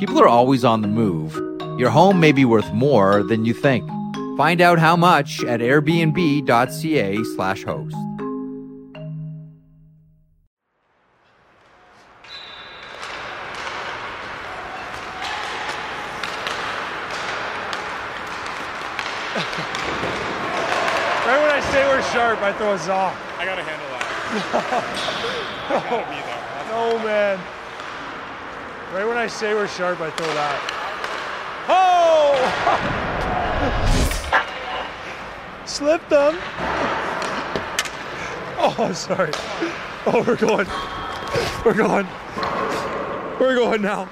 People are always on the move. Your home may be worth more than you think. Find out how much at airbnb.ca slash host. Right when I say we're sharp, I throw a saw. I gotta handle that. I gotta be there. No, man. Right when I say we're sharp, I throw that. Oh! Slipped them. Oh, I'm sorry. Oh, we're going. We're going. We're going now.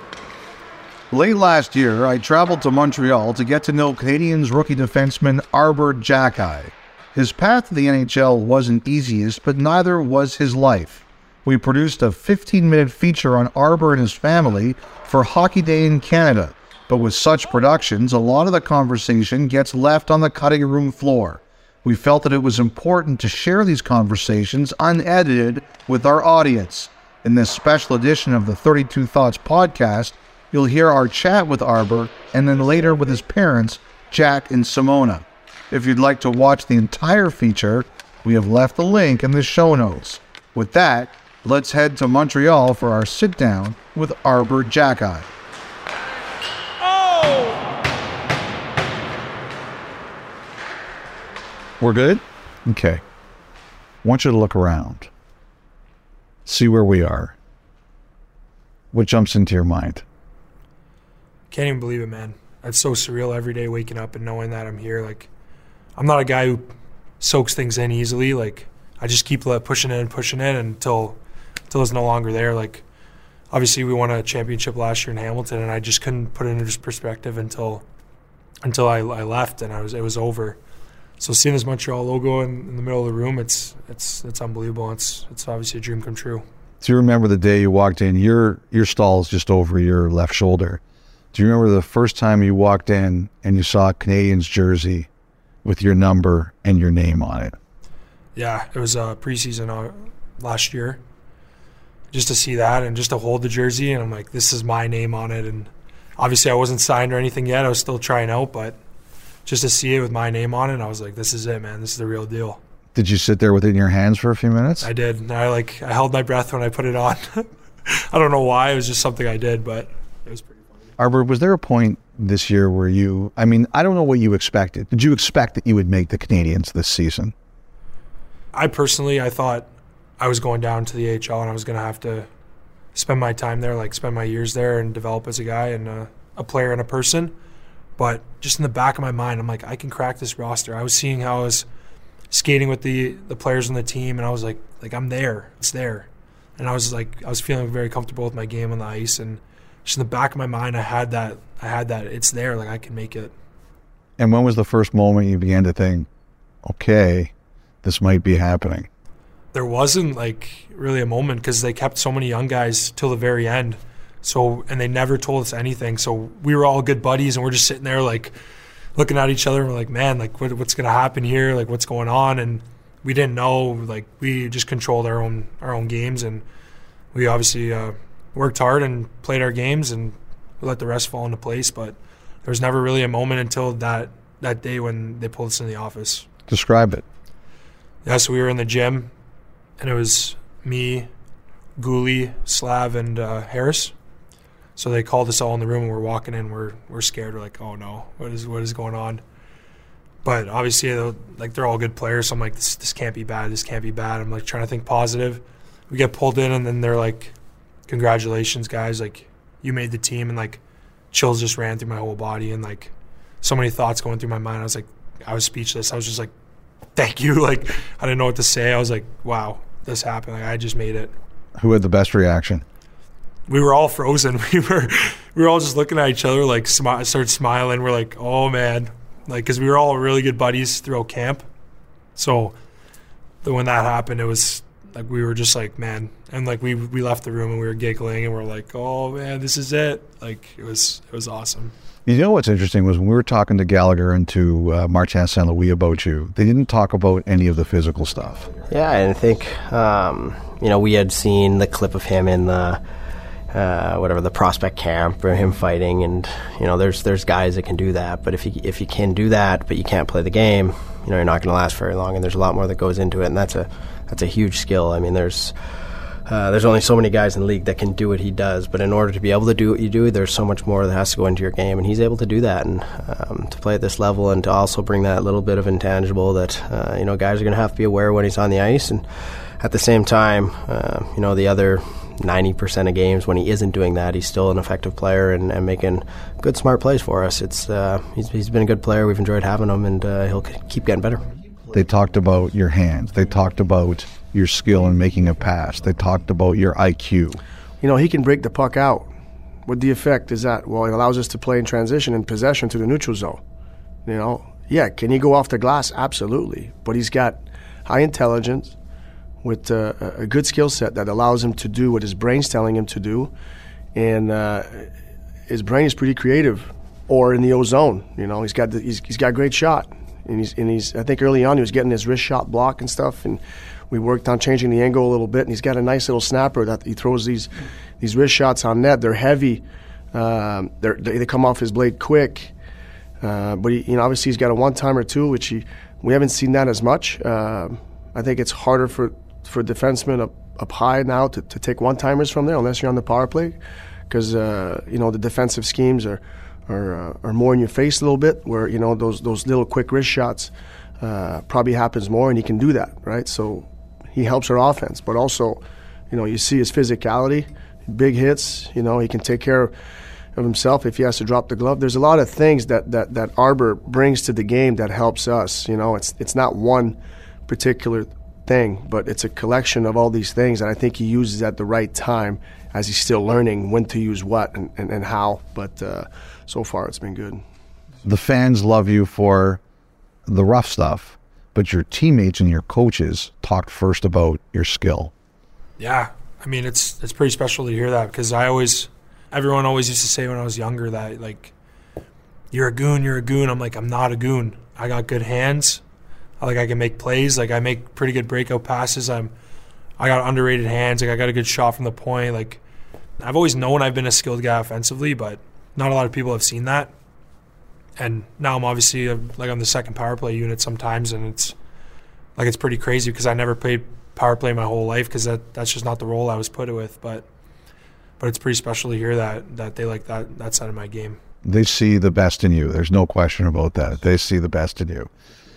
Late last year, I traveled to Montreal to get to know Canadiens rookie defenseman Arber Xhekaj. His path to the NHL wasn't easiest, but neither was his life. We produced a 15 minute feature on Arber and his family for Hockey Day in Canada, but with such productions, a lot of the conversation gets left on the cutting room floor. We felt that it was important to share these conversations unedited with our audience. In this special edition of the 32 Thoughts podcast, you'll hear our chat with Arber and then later with his parents, Jack and Simona. If you'd like to watch the entire feature, we have left the link in the show notes. With that, let's head to Montreal for our sit down with Arber Xhekaj. Oh! We're good? Okay. I want you to look around. See where we are. What jumps into your mind? Can't even believe it, man. It's so surreal every day waking up and knowing that I'm here. Like, I'm not a guy who soaks things in easily. Like, I just keep pushing it and pushing it until until it's no longer there. Like, obviously, we won a championship last year in Hamilton, and I just couldn't put it into perspective until until I, I left and I was it was over. So seeing this Montreal logo in, in the middle of the room, it's it's it's unbelievable. It's it's obviously a dream come true. Do you remember the day you walked in? Your your stall is just over your left shoulder. Do you remember the first time you walked in and you saw a Canadian's jersey with your number and your name on it? Yeah, it was uh, preseason uh, last year. Just to see that and just to hold the jersey, and I'm like, this is my name on it. And obviously, I wasn't signed or anything yet. I was still trying out, but just to see it with my name on it, I was like, this is it, man. This is the real deal. Did you sit there with it in your hands for a few minutes? I did. And I like I held my breath when I put it on. I don't know why. It was just something I did, but it was pretty funny. Arber, was there a point this year where you, I mean, I don't know what you expected. Did you expect that you would make the Canadiens this season? I personally, I thought I was going down to the AHL and I was going to have to spend my time there, like spend my years there and develop as a guy and uh, a player and a person. But just in the back of my mind, I'm like, I can crack this roster. I was seeing how I was skating with the the players on the team, and I was like, like I'm there. It's there. And I was like, I was feeling very comfortable with my game on the ice, and just in the back of my mind, I had that. I had that. It's there. Like I can make it. And when was the first moment you began to think, okay, this might be happening? There wasn't like really a moment because they kept so many young guys till the very end. So and they never told us anything. So we were all good buddies, and we're just sitting there like looking at each other. And we're like, man, like what, what's gonna happen here? Like what's going on? And we didn't know. Like we just controlled our own our own games, and we obviously uh, worked hard and played our games, and we let the rest fall into place. But there was never really a moment until that that day when they pulled us in the office. Describe it. Yeah, so we were in the gym, and it was me, Guhle, Slav, and uh, Harris. So they called us all in the room, and we're walking in. We're we're scared. We're like, oh no, what is what is going on? but obviously, like they're all good players. So I'm like, this, this can't be bad. This can't be bad. I'm like trying to think positive. We get pulled in, and then they're like, congratulations, guys. Like you made the team, and like chills just ran through my whole body, and like so many thoughts going through my mind. I was like, I was speechless. I was just like, thank you. Like I didn't know what to say. I was like, wow, this happened. Like I just made it. Who had the best reaction? We were all frozen. We were we were all just looking at each other, like smi- start smiling. We're like, oh man, like because we were all really good buddies throughout camp. So when that happened, it was like we were just like, man, and like we we left the room and we were giggling and we are like, oh man, this is it. Like it was it was awesome. You know what's interesting was when we were talking to Gallagher and to uh, Martin St. Louis about you, they didn't talk about any of the physical stuff. Yeah, and I think um, you know we had seen the clip of him in the uh, whatever the prospect camp or him fighting, and you know there's there's guys that can do that. But if you if you can do that, but you can't play the game, you know you're not going to last very long. And there's a lot more that goes into it, and that's a that's a huge skill. I mean, there's uh, there's only so many guys in the league that can do what he does, but in order to be able to do what you do, there's so much more that has to go into your game, and he's able to do that, and um, to play at this level, and to also bring that little bit of intangible that uh, you know guys are going to have to be aware when he's on the ice, and at the same time, uh, you know the other 90% of games when he isn't doing that, he's still an effective player and, and making good, smart plays for us. It's uh, he's, he's been a good player. We've enjoyed having him, and uh, he'll keep getting better. They talked about your hands. They talked about your skill in making a pass. They talked about your IQ. You know, he can break the puck out. What the effect is that? Well, it allows us to play in transition and possession to the neutral zone. You know, yeah, can he go off the glass? Absolutely. But he's got high intelligence, with uh, a good skill set that allows him to do what his brain's telling him to do, and uh, his brain is pretty creative. Or in the ozone, you know, he's got the, he's, he's got a great shot, and he's and he's I think early on he was getting his wrist shot block and stuff, and we worked on changing the angle a little bit, and he's got a nice little snapper that he throws these these wrist shots on net. They're heavy, um, they're, they come off his blade quick, uh, but he, you know obviously he's got a one timer too, which he, we haven't seen that as much. Uh, I think it's harder for for defensemen up, up high now to, to take one timers from there unless you're on the power play because uh, you know the defensive schemes are are, uh, are more in your face a little bit where you know those those little quick wrist shots uh, probably happens more and he can do that right so he helps our offense but also you know you see his physicality big hits you know he can take care of himself if he has to drop the glove there's a lot of things that that that Arber brings to the game that helps us you know it's it's not one particular thing, but it's a collection of all these things, and I think he uses at the right time as he's still learning when to use what and, and, and how. But uh, so far, it's been good. The fans love you for the rough stuff, but your teammates and your coaches talked first about your skill. Yeah, I mean it's it's pretty special to hear that because I always, everyone always used to say when I was younger that like, you're a goon, you're a goon. I'm like I'm not a goon. I got good hands like I can make plays. Like I make pretty good breakout passes. I'm I got underrated hands. Like I got a good shot from the point. Like I've always known I've been a skilled guy offensively, but not a lot of people have seen that. And now I'm obviously uh, like on the second power play unit sometimes, and it's like it's pretty crazy because I never played power play my whole life because that that's just not the role I was put with. But but it's pretty special to hear that that they like that that side of my game. They see the best in you. There's no question about that. They see the best in you.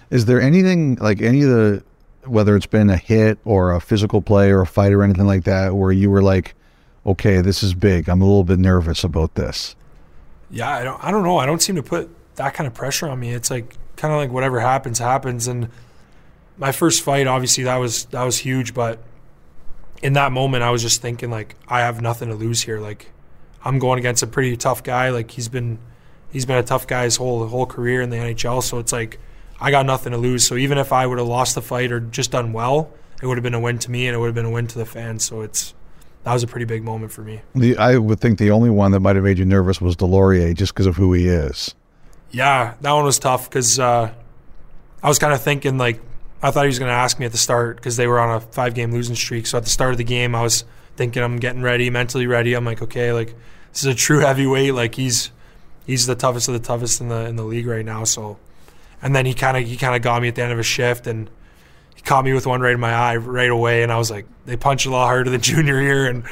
Is there anything like any of the whether it's been a hit or a physical play or a fight or anything like that where you were like, okay, this is big. I'm a little bit nervous about this. Yeah, I don't. I don't know. I don't seem to put that kind of pressure on me. It's like kind of like whatever happens, happens. And my first fight, obviously, that was that was huge. But in that moment, I was just thinking like, I have nothing to lose here. Like, I'm going against a pretty tough guy. Like he's been he's been a tough guy his whole whole career in the NHL. So it's like I got nothing to lose. So even if I would have lost the fight or just done well, it would have been a win to me and it would have been a win to the fans. So it's that was a pretty big moment for me. The, I would think the only one that might have made you nervous was Deslauriers, just because of who he is. Yeah, that one was tough because uh, I was kind of thinking like I thought he was going to ask me at the start because they were on a five game losing streak. So at the start of the game, I was thinking I'm getting ready, mentally ready. I'm like, okay, like this is a true heavyweight. Like he's he's the toughest of the toughest in the in the league right now. So and then he kind of he kind of got me at the end of a shift and he caught me with one right in my eye right away and I was like they punch a lot harder than junior year and,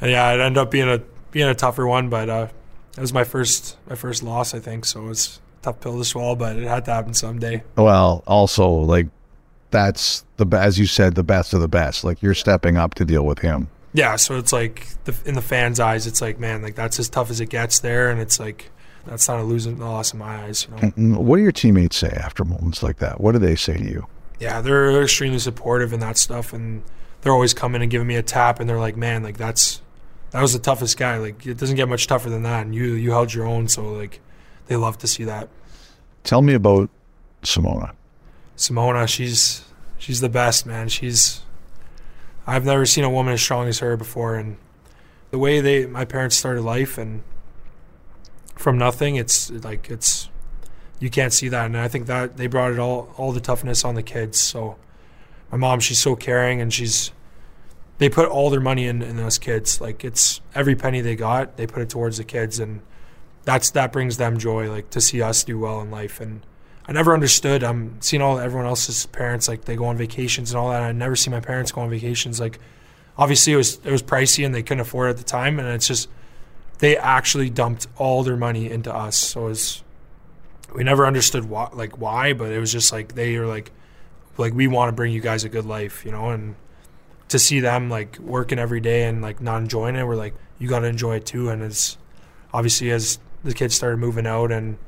and yeah it ended up being a being a tougher one but uh, it was my first my first loss I think so it's tough pill to swallow, but it had to happen someday. Well, also like that's the as you said the best of the best. Like you're stepping up to deal with him. Yeah, so it's like the, in the fans' eyes, it's like man, like that's as tough as it gets there, and it's like that's not a losing loss in my eyes. You know? Mm, What do your teammates say after moments like that? What do they say to you? yeah, they're extremely supportive in that stuff, and they're always coming and giving me a tap, and they're like, man, like that's that was the toughest guy. Like it doesn't get much tougher than that, and you you held your own, so like they love to see that. Tell me about Simona. Simona, she's she's the best, man. She's I've never seen a woman as strong as her before, and the way they my parents started life and from nothing, it's like it's you can't see that, and I think that they brought it all all the toughness on the kids. So my mom, she's so caring, and she's they put all their money in in us kids. Like it's every penny they got, they put it towards the kids, and that's that brings them joy. Like to see us do well in life, and I never understood. I'm seeing all everyone else's parents like they go on vacations and all that. I never see my parents go on vacations. Like obviously it was it was pricey and they couldn't afford it at the time, and it's just they actually dumped all their money into us. So it's we never understood why like why, but it was just like they were like like we want to bring you guys a good life, you know, and to see them like working every day and like not enjoying it, we're like you got to enjoy it too. And it's obviously as the kids started moving out and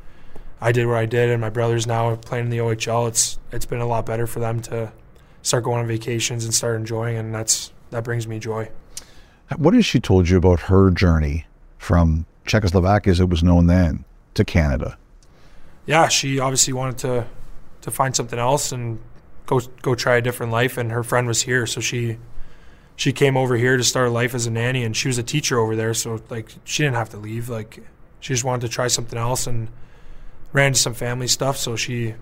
I did what I did, and my brothers now playing in the OHL. It's it's been a lot better for them to start going on vacations and start enjoying, and that's that brings me joy. What has she told you about her journey from Czechoslovakia, as it was known then, to Canada? Yeah, she obviously wanted to to find something else and go go try a different life, and her friend was here, so she she came over here to start a life as a nanny, and she was a teacher over there, so like she didn't have to leave. Like she just wanted to try something else and ran into some family stuff, so she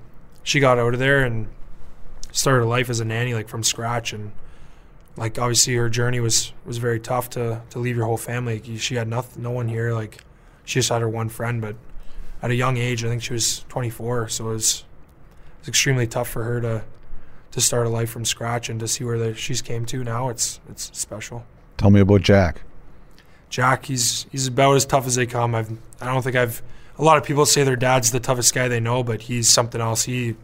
she got out of there and started a life as a nanny like from scratch. And like obviously her journey was was very tough to to leave your whole family. She had nothing no one here like she just had her one friend. But at a young age i think she was 24 so it was it was extremely tough for her to to start a life from scratch and to see where the, she's came to. Now it's it's special. Tell me about Jack. Jack, he's he's about as tough as they come. I've I don't think I've a lot of people say their dad's the toughest guy they know, but he's something else. He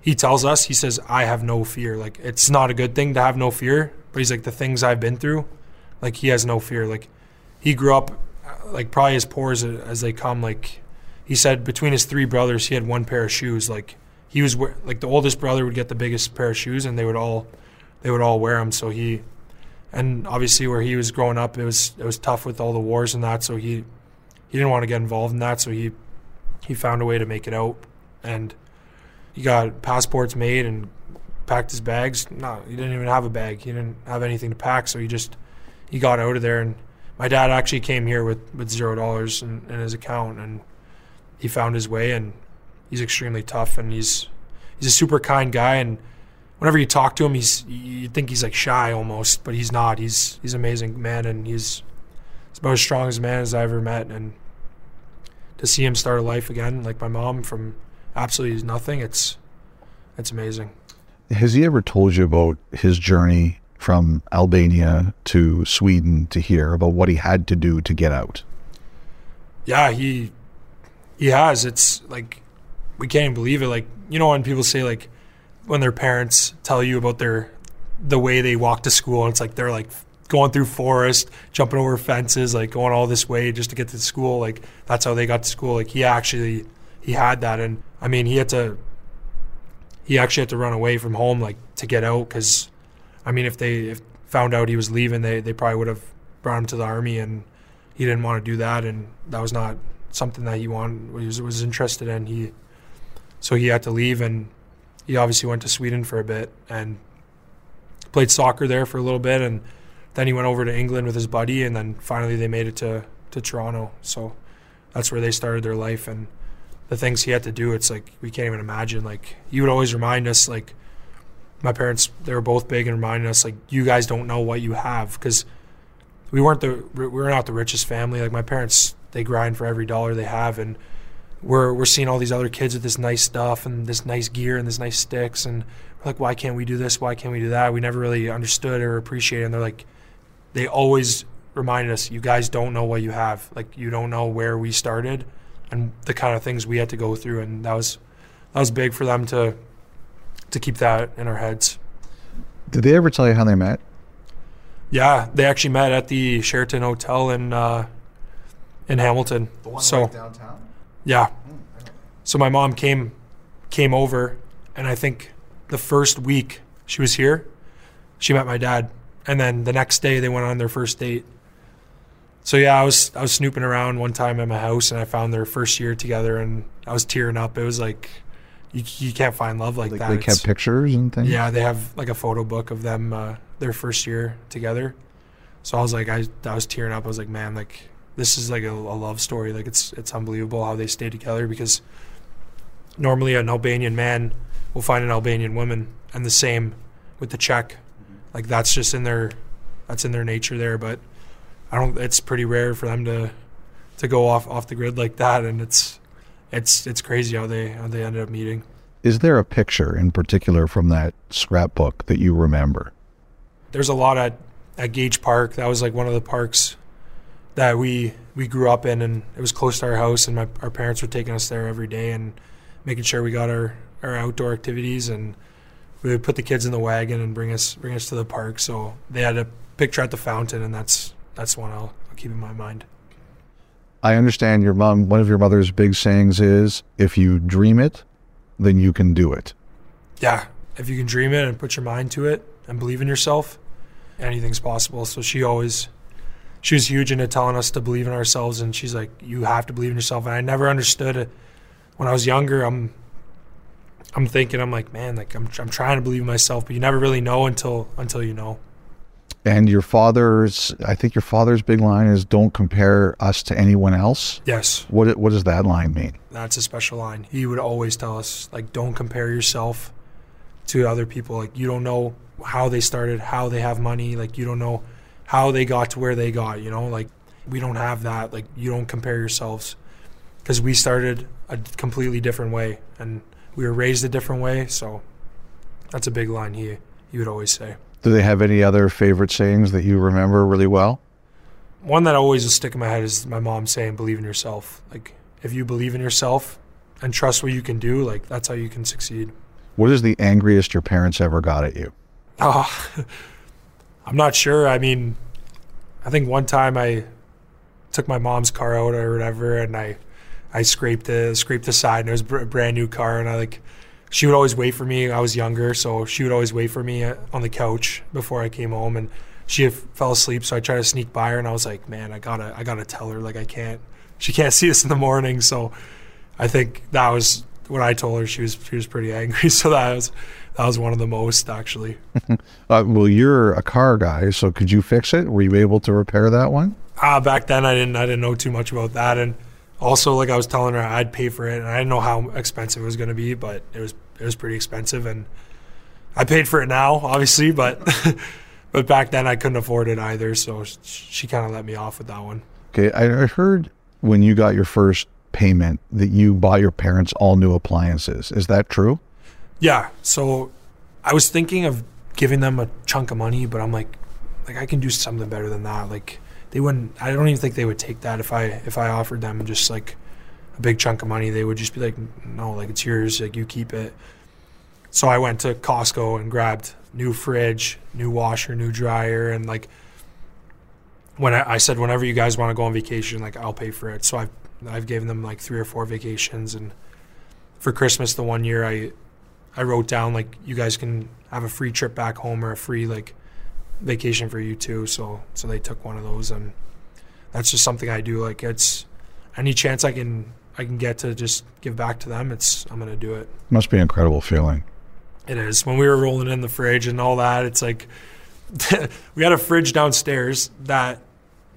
he tells us, he says, I have no fear. Like it's not a good thing to have no fear, but he's like the things I've been through, like he has no fear. Like he grew up uh, like probably as poor as as they come. Like he said between his three brothers, he had one pair of shoes. Like he was like the oldest brother would get the biggest pair of shoes, and they would all they would all wear them. So he and obviously where he was growing up, it was it was tough with all the wars and that. So he he didn't want to get involved in that. So he he found a way to make it out, and he got passports made and packed his bags. No, he didn't even have a bag. He didn't have anything to pack. So he just he got out of there. And my dad actually came here with with zero dollars in, in his account, and he found his way. And he's extremely tough, and he's he's a super kind guy and whenever you talk to him, he's you think he's like shy almost, but he's not. He's he's an amazing man, and he's he's about as strong as a man as I ever met. And to see him start a life again, like my mom, from absolutely nothing, it's it's amazing. Has he ever told you about his journey from Albania to Sweden to here, about what he had to do to get out? Yeah, he he has. It's like we can't even believe it. Like you know when people say like when their parents tell you about their the way they walk to school, and it's like they're like going through forest, jumping over fences, like going all this way just to get to school. Like that's how they got to school. Like he actually he had that, and I mean he had to he actually had to run away from home like to get out because I mean if they if found out he was leaving, they they probably would have brought him to the army, and he didn't want to do that, and that was not something that he wanted was was interested in. He so he had to leave and he obviously went to Sweden for a bit and played soccer there for a little bit and then he went over to England with his buddy and then finally they made it to to Toronto. So that's where they started their life and the things he had to do it's like we can't even imagine. Like he would always remind us like my parents they were both big and reminding us like you guys don't know what you have because we weren't the we were not the richest family. Like my parents they grind for every dollar they have and we're we're seeing all these other kids with this nice stuff and this nice gear and this nice sticks and we're like why can't we do this why can't we do that we never really understood or appreciated and they're like they always reminded us you guys don't know what you have like you don't know where we started and the kind of things we had to go through, and that was that was big for them to to keep that in our heads. Did they ever tell you how they met? Yeah, they actually met at the Sheraton Hotel in uh, in Hamilton. The one so downtown. Yeah, so my mom came came over, and I think the first week she was here, she met my dad, and then the next day they went on their first date. So yeah, I was I was snooping around one time at my house, and I found their first year together, and I was tearing up. It was like you you can't find love like Like that. they It's- kept pictures and things. yeah, they have like a photo book of them uh, their first year together. So I was like, I, I was tearing up. I was like, man, like this is like a, a love story. Like it's it's unbelievable how they stay together because normally an Albanian man will find an Albanian woman, and the same with the Czech. Mm-hmm. Like that's just in their that's in their nature there. But I don't. It's pretty rare for them to to go off off the grid like that, and it's it's it's crazy how they how they ended up meeting. Is there a picture in particular from that scrapbook that you remember? there's a lot at at Gage Park. That was like one of the parks that we we grew up in, and it was close to our house. And my our parents were taking us there every day and making sure we got our our outdoor activities. And we would put the kids in the wagon and bring us bring us to the park. So they had a picture at the fountain, and that's that's one I'll, I'll keep in my mind. I understand your mom. One of your mother's big sayings is, "If you dream it, then you can do it." yeah, if you can dream it and put your mind to it and believe in yourself, anything's possible. So she always, she was huge into telling us to believe in ourselves, and she's like, "You have to believe in yourself." And I never understood it when I was younger. I'm, I'm thinking, I'm like, man, like I'm, I'm trying to believe in myself, but you never really know until until you know. And your father's, I think your father's big line is, "Don't compare us to anyone else." Yes, What what does that line mean? that's a special line. He would always tell us, like, don't compare yourself to other people. Like, you don't know how they started, how they have money. Like, you don't know how they got to where they got, you know? Like, we don't have that. Like, you don't compare yourselves because we started a completely different way and we were raised a different way. So that's a big line he, he would always say. Do they have any other favorite sayings that you remember really well? One that always will stick in my head is my mom saying, believe in yourself. Like, if you believe in yourself and trust what you can do, like, that's how you can succeed. What is the angriest your parents ever got at you? Oh, I'm not sure. I mean, I think one time I took my mom's car out or whatever, and I I scraped the scraped the side, and it was a brand new car, and I like she would always wait for me. I was younger, so she would always wait for me uh, on the couch before I came home, and she fell asleep. So I tried to sneak by her, and I was like, man, I gotta I gotta tell her like I can't. She can't see us in the morning, so I think that was when I told her she was she was pretty angry. So that was that was one of the most actually. Uh, well, you're a car guy, so could you fix it? Were you able to repair that one? Uh, back then I didn't I didn't know too much about that and also like I was telling her I'd pay for it and I didn't know how expensive it was going to be but it was it was pretty expensive and I paid for it now obviously but but back then I couldn't afford it either so sh- she kind of let me off with that one. Okay, I I heard when you got your first payment that you bought your parents all new appliances. Is that true? Yeah, so I was thinking of giving them a chunk of money but I'm like like I can do something better than that. Like they wouldn't I don't even think they would take that if I if I offered them just like a big chunk of money. They would just be like no like it's yours like you keep it. So I went to Costco and grabbed new fridge new washer new dryer and like when I, I said whenever you guys want to go on vacation like I'll pay for it. So I've I've given them like three or four vacations and for Christmas the one year I I wrote down like you guys can have a free trip back home or a free like vacation for you too. So so they took one of those and that's just something I do. Like it's any chance I can I can get to just give back to them, it's I'm gonna do it. Must be an incredible feeling. It is. When we were rolling in the fridge and all that, it's like we had a fridge downstairs that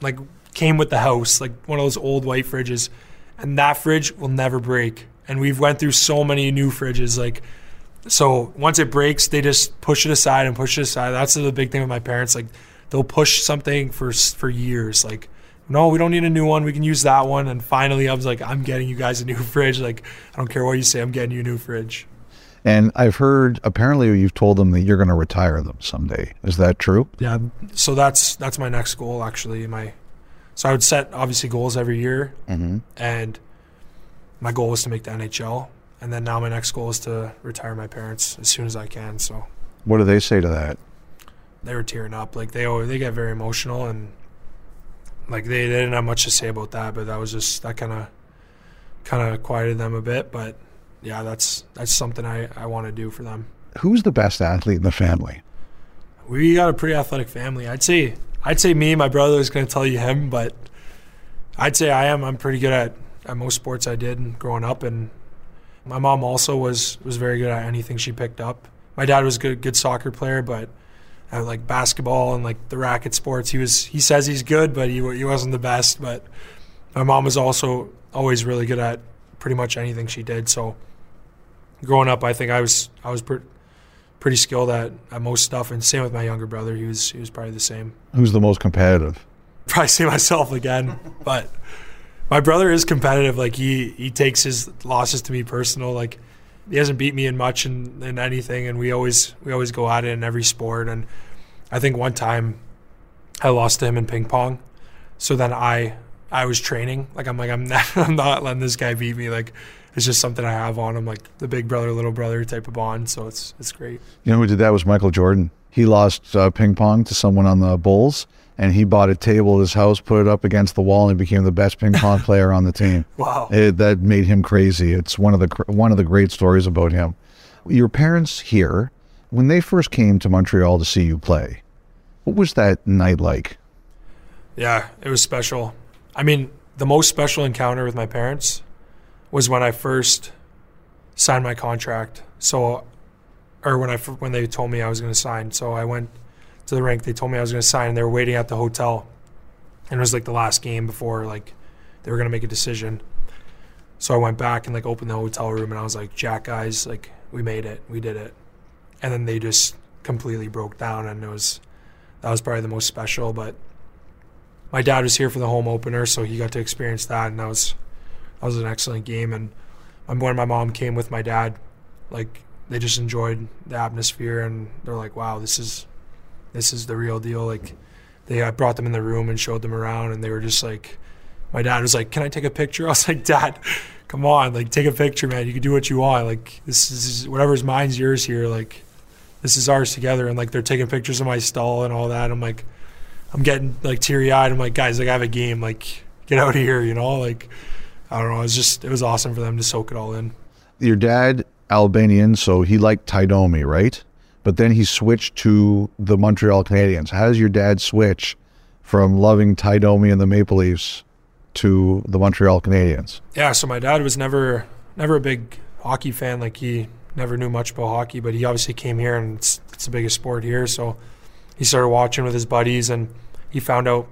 like came with the house, like one of those old white fridges, and that fridge will never break. And we've went through so many new fridges, like so once it breaks, they just push it aside and push it aside. That's the big thing with my parents. Like they'll push something for for years. Like no, we don't need a new one. We can use that one. And finally, I was like, I'm getting you guys a new fridge. Like I don't care what you say, I'm getting you a new fridge. And I've heard apparently you've told them that you're going to retire them someday. Is that true? Yeah. So that's that's my next goal actually. My so I would set obviously goals every year, Mm-hmm. and my goal was to make the NHL, and then now my next goal is to retire my parents as soon as I can. So What do they say to that? they were tearing up. Like they always, they get very emotional and like they, they didn't have much to say about that, but that was just that kind of kind of quieted them a bit. But yeah, that's that's something I I want to do for them. Who's the best athlete in the family? We got a pretty athletic family. I'd say I'd say me. My brother is going to tell you him, but I'd say I am. I'm pretty good at, at most sports I did growing up, and my mom also was was very good at anything she picked up. My dad was a good good soccer player, but at like basketball and like the racket sports, he was he says he's good, but he he wasn't the best. But my mom was also always really good at pretty much anything she did. So growing up, I think I was I was pretty pretty skilled at, at most stuff. And same with my younger brother. He was he was probably the same. Who's the most competitive? Probably see myself again, but my brother is competitive. Like he he takes his losses to me personal. Like he hasn't beat me in much in, in anything, and we always we always go at it in every sport. And I think one time I lost to him in ping pong, so then I I was training. Like I'm like I'm not, I'm not letting this guy beat me. Like it's just something I have on him, like the big brother little brother type of bond. So it's it's great. You know who did that was Michael Jordan. He lost uh, ping pong to someone on the Bulls, and he bought a table at his house, put it up against the wall, and he became the best ping pong player on the team. Wow. It, that made him crazy. It's one of the one of the great stories about him. Your parents here, when they first came to Montreal to see you play, what was that night like? Yeah, it was special. I mean, the most special encounter with my parents was when I first signed my contract. So, or when I when they told me I was going to sign. So I went to the rink. They told me I was going to sign, and they were waiting at the hotel. And it was like the last game before like they were going to make a decision. So I went back and like opened the hotel room, and I was like, "Jack, guys, like we made it, we did it." And then they just completely broke down, and it was that was probably the most special. But my dad was here for the home opener, so he got to experience that, and that was that was an excellent game. And when my mom came with my dad, like they just enjoyed the atmosphere, and they're like, "Wow, this is this is the real deal." Like they I brought them in the room and showed them around, and they were just like, my dad was like, "Can I take a picture?" I was like, "Dad, come on, like take a picture, man. You can do what you want. Like this is whatever's mine's yours here. Like this is ours together." And like they're taking pictures of my stall and all that. I'm like, I'm getting like teary eyed. I'm like, guys, like I have a game. Like get out of here, you know? Like I don't know. It was just it was awesome for them to soak it all in. Your dad, Albanian, so he liked Tie Domi, right? But then he switched to the Montreal Canadiens. How does your dad switch from loving Tie Domi and the Maple Leafs to the Montreal Canadiens? Yeah, so my dad was never never a big hockey fan. Like he never knew much about hockey, but he obviously came here and it's, it's the biggest sport here. So he started watching with his buddies and he found out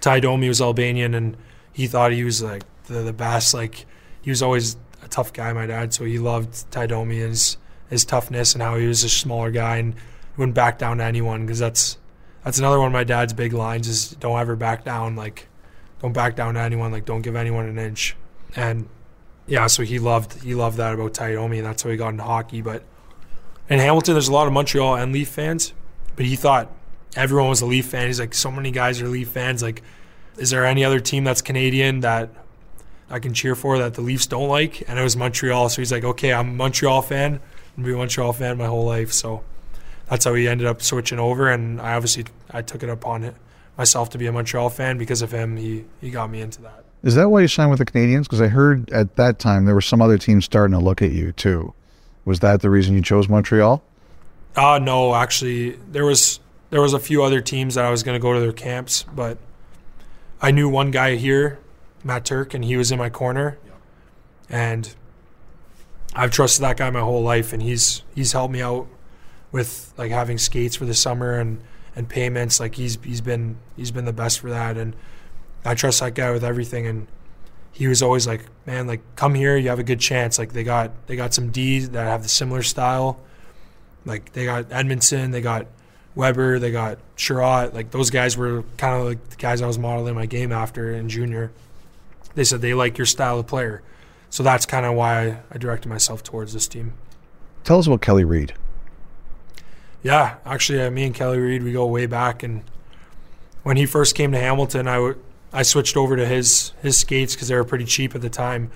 Tie Domi was Albanian and he thought he was like the, the best. Like he was always a tough guy, my dad. So he loved Tie Domi and his, toughness and how he was a smaller guy and wouldn't back down to anyone because that's that's another one of my dad's big lines is don't ever back down. Like don't back down to anyone. Like don't give anyone an inch. And yeah, so he loved he loved that about Tie Domi, and that's how he got into hockey. But in Hamilton, there's a lot of Montreal and Leaf fans, but he thought everyone was a Leaf fan. He's like, so many guys are Leaf fans. Like, is there any other team that's Canadian that I can cheer for that the Leafs don't like? And it was Montreal. So he's like, okay, I'm a Montreal fan. I'm be a Montreal fan my whole life. So that's how he ended up switching over. And I obviously I took it upon it myself to be a Montreal fan because of him. He he got me into that. Is that why you signed with the Canadiens? Because I heard at that time there were some other teams starting to look at you too. Was that the reason you chose Montreal? Uh no, actually there was there was a few other teams that I was going to go to their camps, but I knew one guy here, Matt Turk, and he was in my corner. And I've trusted that guy my whole life and he's he's helped me out with like having skates for the summer and and payments. Like he's he's been he's been the best for that and I trust that guy with everything. And he was always like man like come here you have a good chance. Like they got they got some D's that have the similar style. Like they got Edmundson they got Weber they got Chiarot like those guys were kind of like the guys I was modeling my game after in junior. They said they like your style of player so that's kind of why I, directed myself towards this team Tell us about Kelly Reed. yeah, actually, uh, me and Kelly Reed, we go way back. And when he first came to Hamilton, I, w- I switched over to his his skates because they were pretty cheap at the time.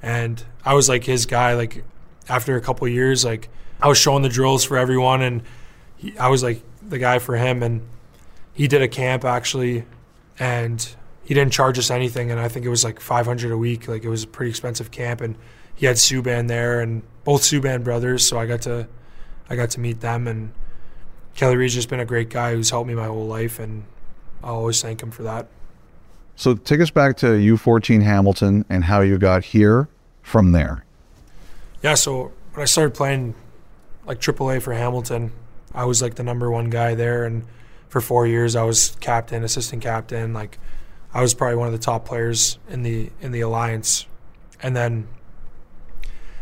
and I was like his guy. Like after a couple years, like I was showing the drills for everyone, and he, I was like the guy for him. And he did a camp actually, and he didn't charge us anything, and I think it was like 500 a week. Like it was a pretty expensive camp, and he had Subban there, and both Subban brothers. So I got to I got to meet them, and Kelly Reid's just been a great guy who's helped me my whole life, and I'll always thank him for that. So take us back to U14 Hamilton and how you got here from there. Yeah, so when I started playing like AAA for Hamilton, I was like the number one guy there, and for four years I was captain, assistant captain. Like I was probably one of the top players in the in the alliance, and then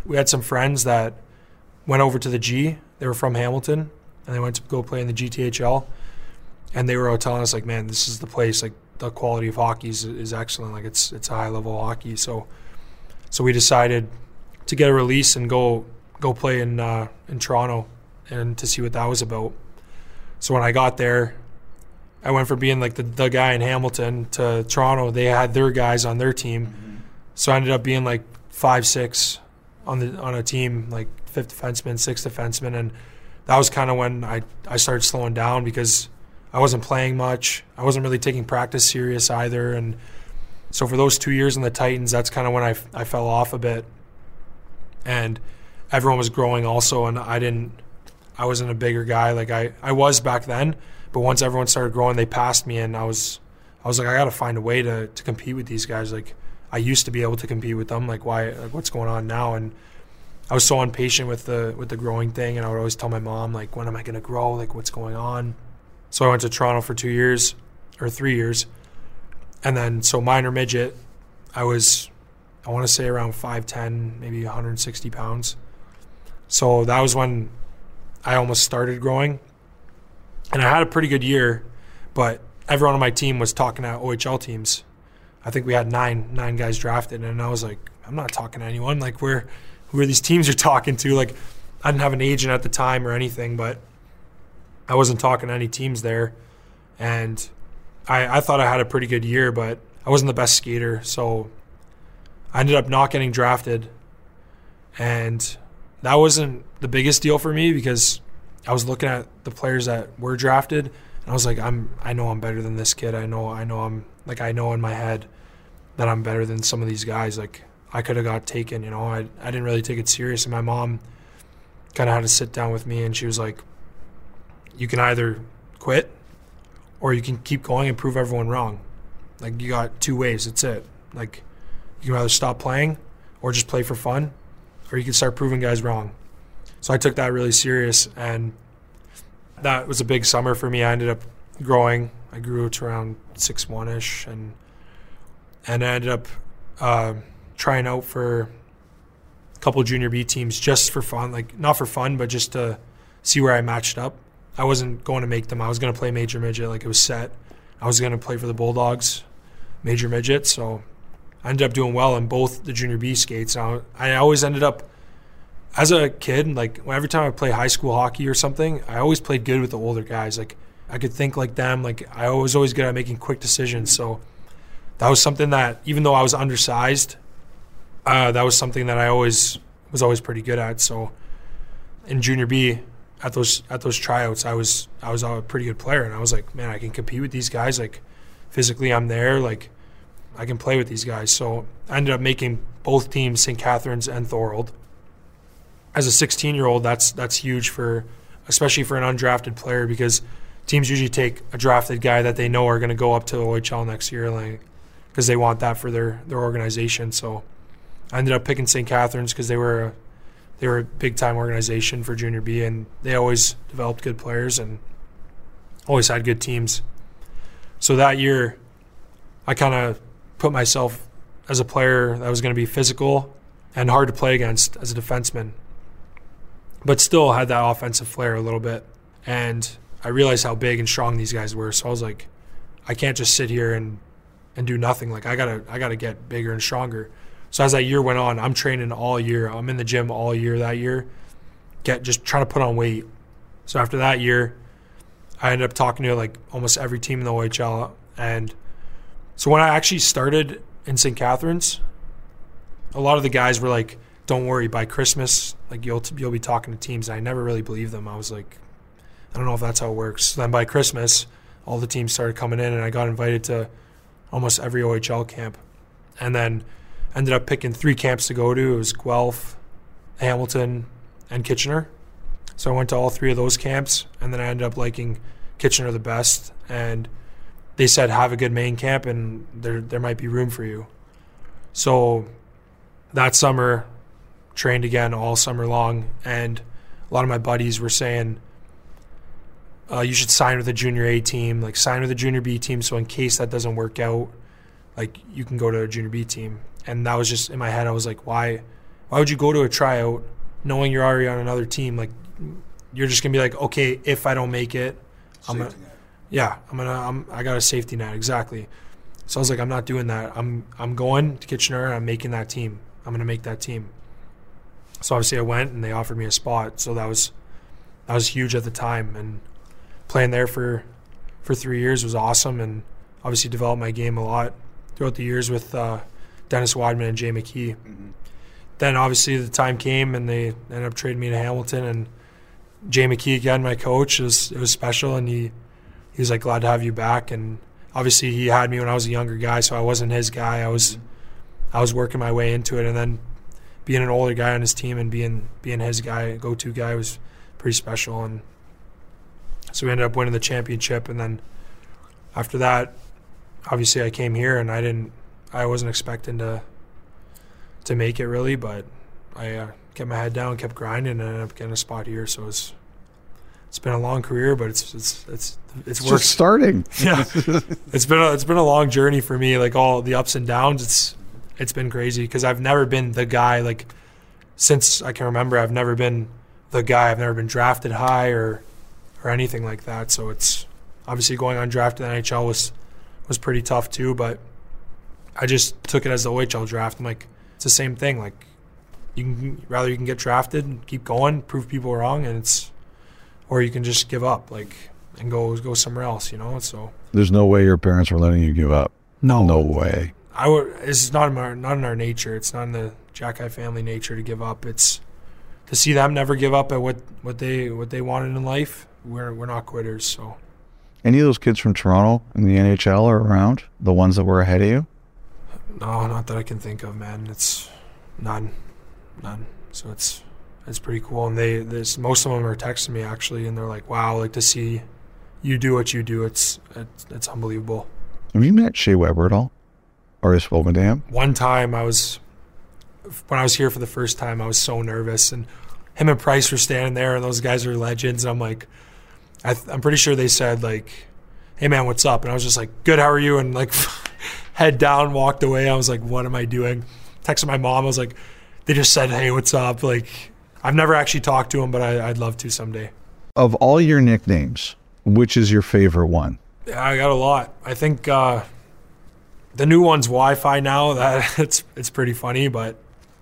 we had some friends that went over to the G. They were from Hamilton, and they went to go play in the GTHL, and they were all telling us like, man, this is the place. Like the quality of hockey is, is excellent. Like it's it's high level hockey. So so we decided to get a release and go go play in uh, in Toronto and to see what that was about. So when I got there, I went from being like the, the guy in Hamilton to Toronto. They had their guys on their team, mm-hmm. so I ended up being like five six on the on a team like fifth defenseman, sixth defenseman, and that was kind of when I I started slowing down because I wasn't playing much. I wasn't really taking practice serious either, and so for those two years in the Titans, that's kind of when I I fell off a bit, and everyone was growing also, and I didn't. I wasn't a bigger guy like I I was back then, but once everyone started growing, they passed me, and I was I was like I got to find a way to to compete with these guys. Like I used to be able to compete with them. Like why? Like what's going on now? And I was so impatient with the with the growing thing, and I would always tell my mom like, when am I to grow? Like what's going on? So I went to Toronto for two years or three years, and then so minor midget, I was I want to say around five ten, maybe 160 pounds. So that was when I almost started growing, and I had a pretty good year, but everyone on my team was talking to OHL teams. I think we had nine nine guys drafted, and I was like, I'm not talking to anyone. Like where who are these teams you're talking to? Like I didn't have an agent at the time or anything, but I wasn't talking to any teams there, and I, I thought I had a pretty good year, but I wasn't the best skater, so I ended up not getting drafted, and that wasn't the biggest deal for me because I was looking at the players that were drafted, and I was like, I'm I know I'm better than this kid. I know I know I'm like I know in my head that I'm better than some of these guys. Like I could have got taken, you know. I I didn't really take it serious, and my mom kind of had to sit down with me, and she was like, you can either quit or you can keep going and prove everyone wrong. Like you got two ways. That's it. Like you can either stop playing or just play for fun, or you can start proving guys wrong. So I took that really serious, and that was a big summer for me. I ended up growing. I grew to around six one ish, and and I ended up uh, trying out for a couple junior B teams just for fun, like not for fun, but just to see where I matched up. I wasn't going to make them. I was going to play major midget like it was set. I was going to play for the Bulldogs, major midget. So I ended up doing well in both the junior B skates. I, I always ended up, as a kid, like every time I play high school hockey or something, I always played good with the older guys. Like I could think like them. Like I was always good at making quick decisions. So that was something that, even though I was undersized, uh, that was something that I always was always pretty good at. So in junior B, at those at those tryouts, I was I was a pretty good player, and I was like, man, I can compete with these guys. Like physically, I'm there. Like I can play with these guys. So I ended up making both teams, St. Catharines and Thorold. As a 16 year old, that's that's huge for, especially for an undrafted player, because teams usually take a drafted guy that they know are going to go up to OHL next year, like because they want that for their their organization. So I ended up picking St. Catharines because they were a they were a big time organization for junior B, and they always developed good players and always had good teams. So that year, I kind of put myself as a player that was going to be physical and hard to play against as a defenseman, but still had that offensive flair a little bit. And I realized how big and strong these guys were. So I was like, I can't just sit here and and do nothing. Like I gotta I gotta get bigger and stronger. So as that year went on, I'm training all year. I'm in the gym all year that year, get just trying to put on weight. So after that year, I ended up talking to like almost every team in the OHL. And so when I actually started in St. Catharines, a lot of the guys were like, "Don't worry, by Christmas, like you'll you'll be talking to teams." And I never really believed them. I was like, I don't know if that's how it works. So then by Christmas, all the teams started coming in, and I got invited to almost every OHL camp, and then ended up picking three camps to go to. It was Guelph, Hamilton, and Kitchener. So I went to all three of those camps, and then I ended up liking Kitchener the best. And they said have a good main camp, and there there might be room for you. So that summer, trained again all summer long, and a lot of my buddies were saying. Uh, you should sign with a junior A team, like sign with a junior B team. So in case that doesn't work out, like you can go to a junior B team. And that was just in my head. I was like, why, why would you go to a tryout knowing you're already on another team? Like you're just gonna be like, okay, if I don't make it, I'm gonna, yeah, I'm gonna, I'm, I got a safety net exactly. So I was like, I'm not doing that. I'm, I'm going to Kitchener. and I'm making that team. I'm gonna make that team. So obviously I went and they offered me a spot. So that was, that was huge at the time. And playing there for, for three years was awesome. And obviously developed my game a lot throughout the years with uh, Dennis Wideman and Jay McKee. Mm-hmm. Then obviously the time came and they ended up trading me to Hamilton and Jay McKee again, my coach, it was it was special and he he was like glad to have you back and obviously he had me when I was a younger guy, so I wasn't his guy. I was mm-hmm. I was working my way into it and then being an older guy on his team and being being his guy, go to guy was pretty special and so we ended up winning the championship and then after that obviously I came here and I didn't I wasn't expecting to to make it really, but I uh, kept my head down, kept grinding, and ended up getting a spot here. So it's it's been a long career, but it's it's it's it's, it's just starting. yeah, it's been a, it's been a long journey for me. Like all the ups and downs, it's it's been crazy because I've never been the guy like since I can remember. I've never been the guy. I've never been drafted high or or anything like that. So it's obviously going undrafted in the NHL was was pretty tough too. But I just took it as the OHL draft. I'm like, it's the same thing. Like, you can rather you can get drafted and keep going, prove people wrong, and it's, or you can just give up, like, and go go somewhere else. You know. So there's no way your parents were letting you give up. No, no way. I would. It's not in our not in our nature. It's not in the Xhekaj family nature to give up. It's to see them never give up at what, what they what they wanted in life. We're we're not quitters. So any of those kids from Toronto in the NHL are around? The ones that were ahead of you? No, not that I can think of, man. It's none, none. So it's it's pretty cool. And they, this most of them are texting me actually, and they're like, "Wow, like to see you do what you do. It's it's, it's unbelievable." Have you met Shea Weber at all, spoken to him? One time, I was when I was here for the first time. I was so nervous, and him and Price were standing there, and those guys are legends. And I'm like I am pretty sure they said like, "Hey man, what's up?" And I was just like, "Good, how are you?" And like, head down, walked away. I was like, "What am I doing?" Texted my mom. I was like, "They just said, hey, what's up?" Like, I've never actually talked to him, but I, would love to someday. Of all your nicknames, which is your favorite one? Yeah, I got a lot. I think uh, the new one's Wi-Fi now. That it's it's pretty funny, but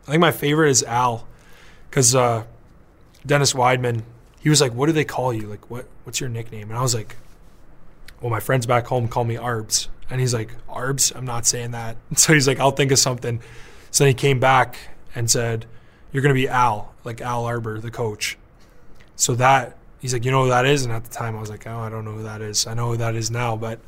I think my favorite is Al, because uh, Dennis Wideman he was like, "What do they call you? Like, what what's your nickname?" And I was like, "Well, my friends back home call me Arbs." And he's like, "Arbs? I'm not saying that." So he's like, "I'll think of something." So then he came back and said, "You're gonna be Al, like Al Arbour, the coach." So that he's like, "You know who that is?" And at the time, I was like, "Oh, I don't know who that is. I know who that is now, but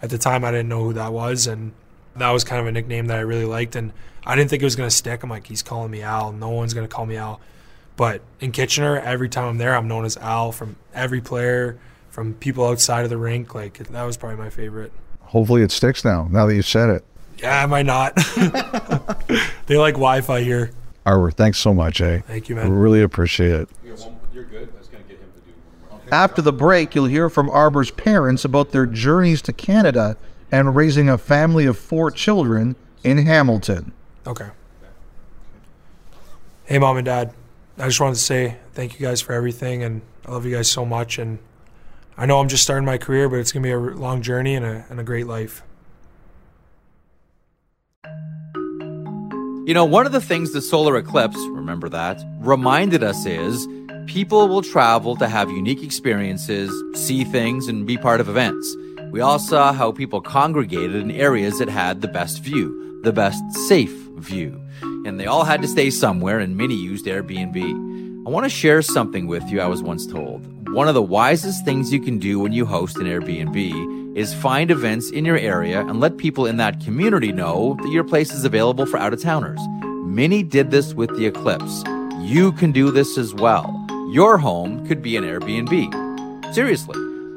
at the time, I didn't know who that was." And that was kind of a nickname that I really liked, and I didn't think it was gonna stick. I'm like, he's calling me Al. No one's gonna call me Al. But in Kitchener, every time I'm there, I'm known as Al from every player, from people outside of the rink. Like that was probably my favorite. Hopefully, it sticks now. Now that you've said it. Yeah, I might not. they like Wi-Fi here. Arber, thanks so much, eh? Thank you, man. Really appreciate it. You're good. I was going to get him to do. After the break, you'll hear from Arber's parents about their journeys to Canada and raising a family of four children in Hamilton. Okay. Hey, mom and dad. I just wanted to say thank you guys for everything, and I love you guys so much. And I know I'm just starting my career, but it's gonna be a long journey and a, and a great life. You know, one of the things the solar eclipse, remember that, reminded us is people will travel to have unique experiences, see things, and be part of events. We all saw how people congregated in areas that had the best view, the best safe view. and they all had to stay somewhere, and many used Airbnb. I want to share something with you I was once told. One of the wisest things you can do when you host an Airbnb is find events in your area and let people in that community know that your place is available for out of towners. Many did this with the eclipse. You can do this as well. Your home could be an Airbnb. Seriously.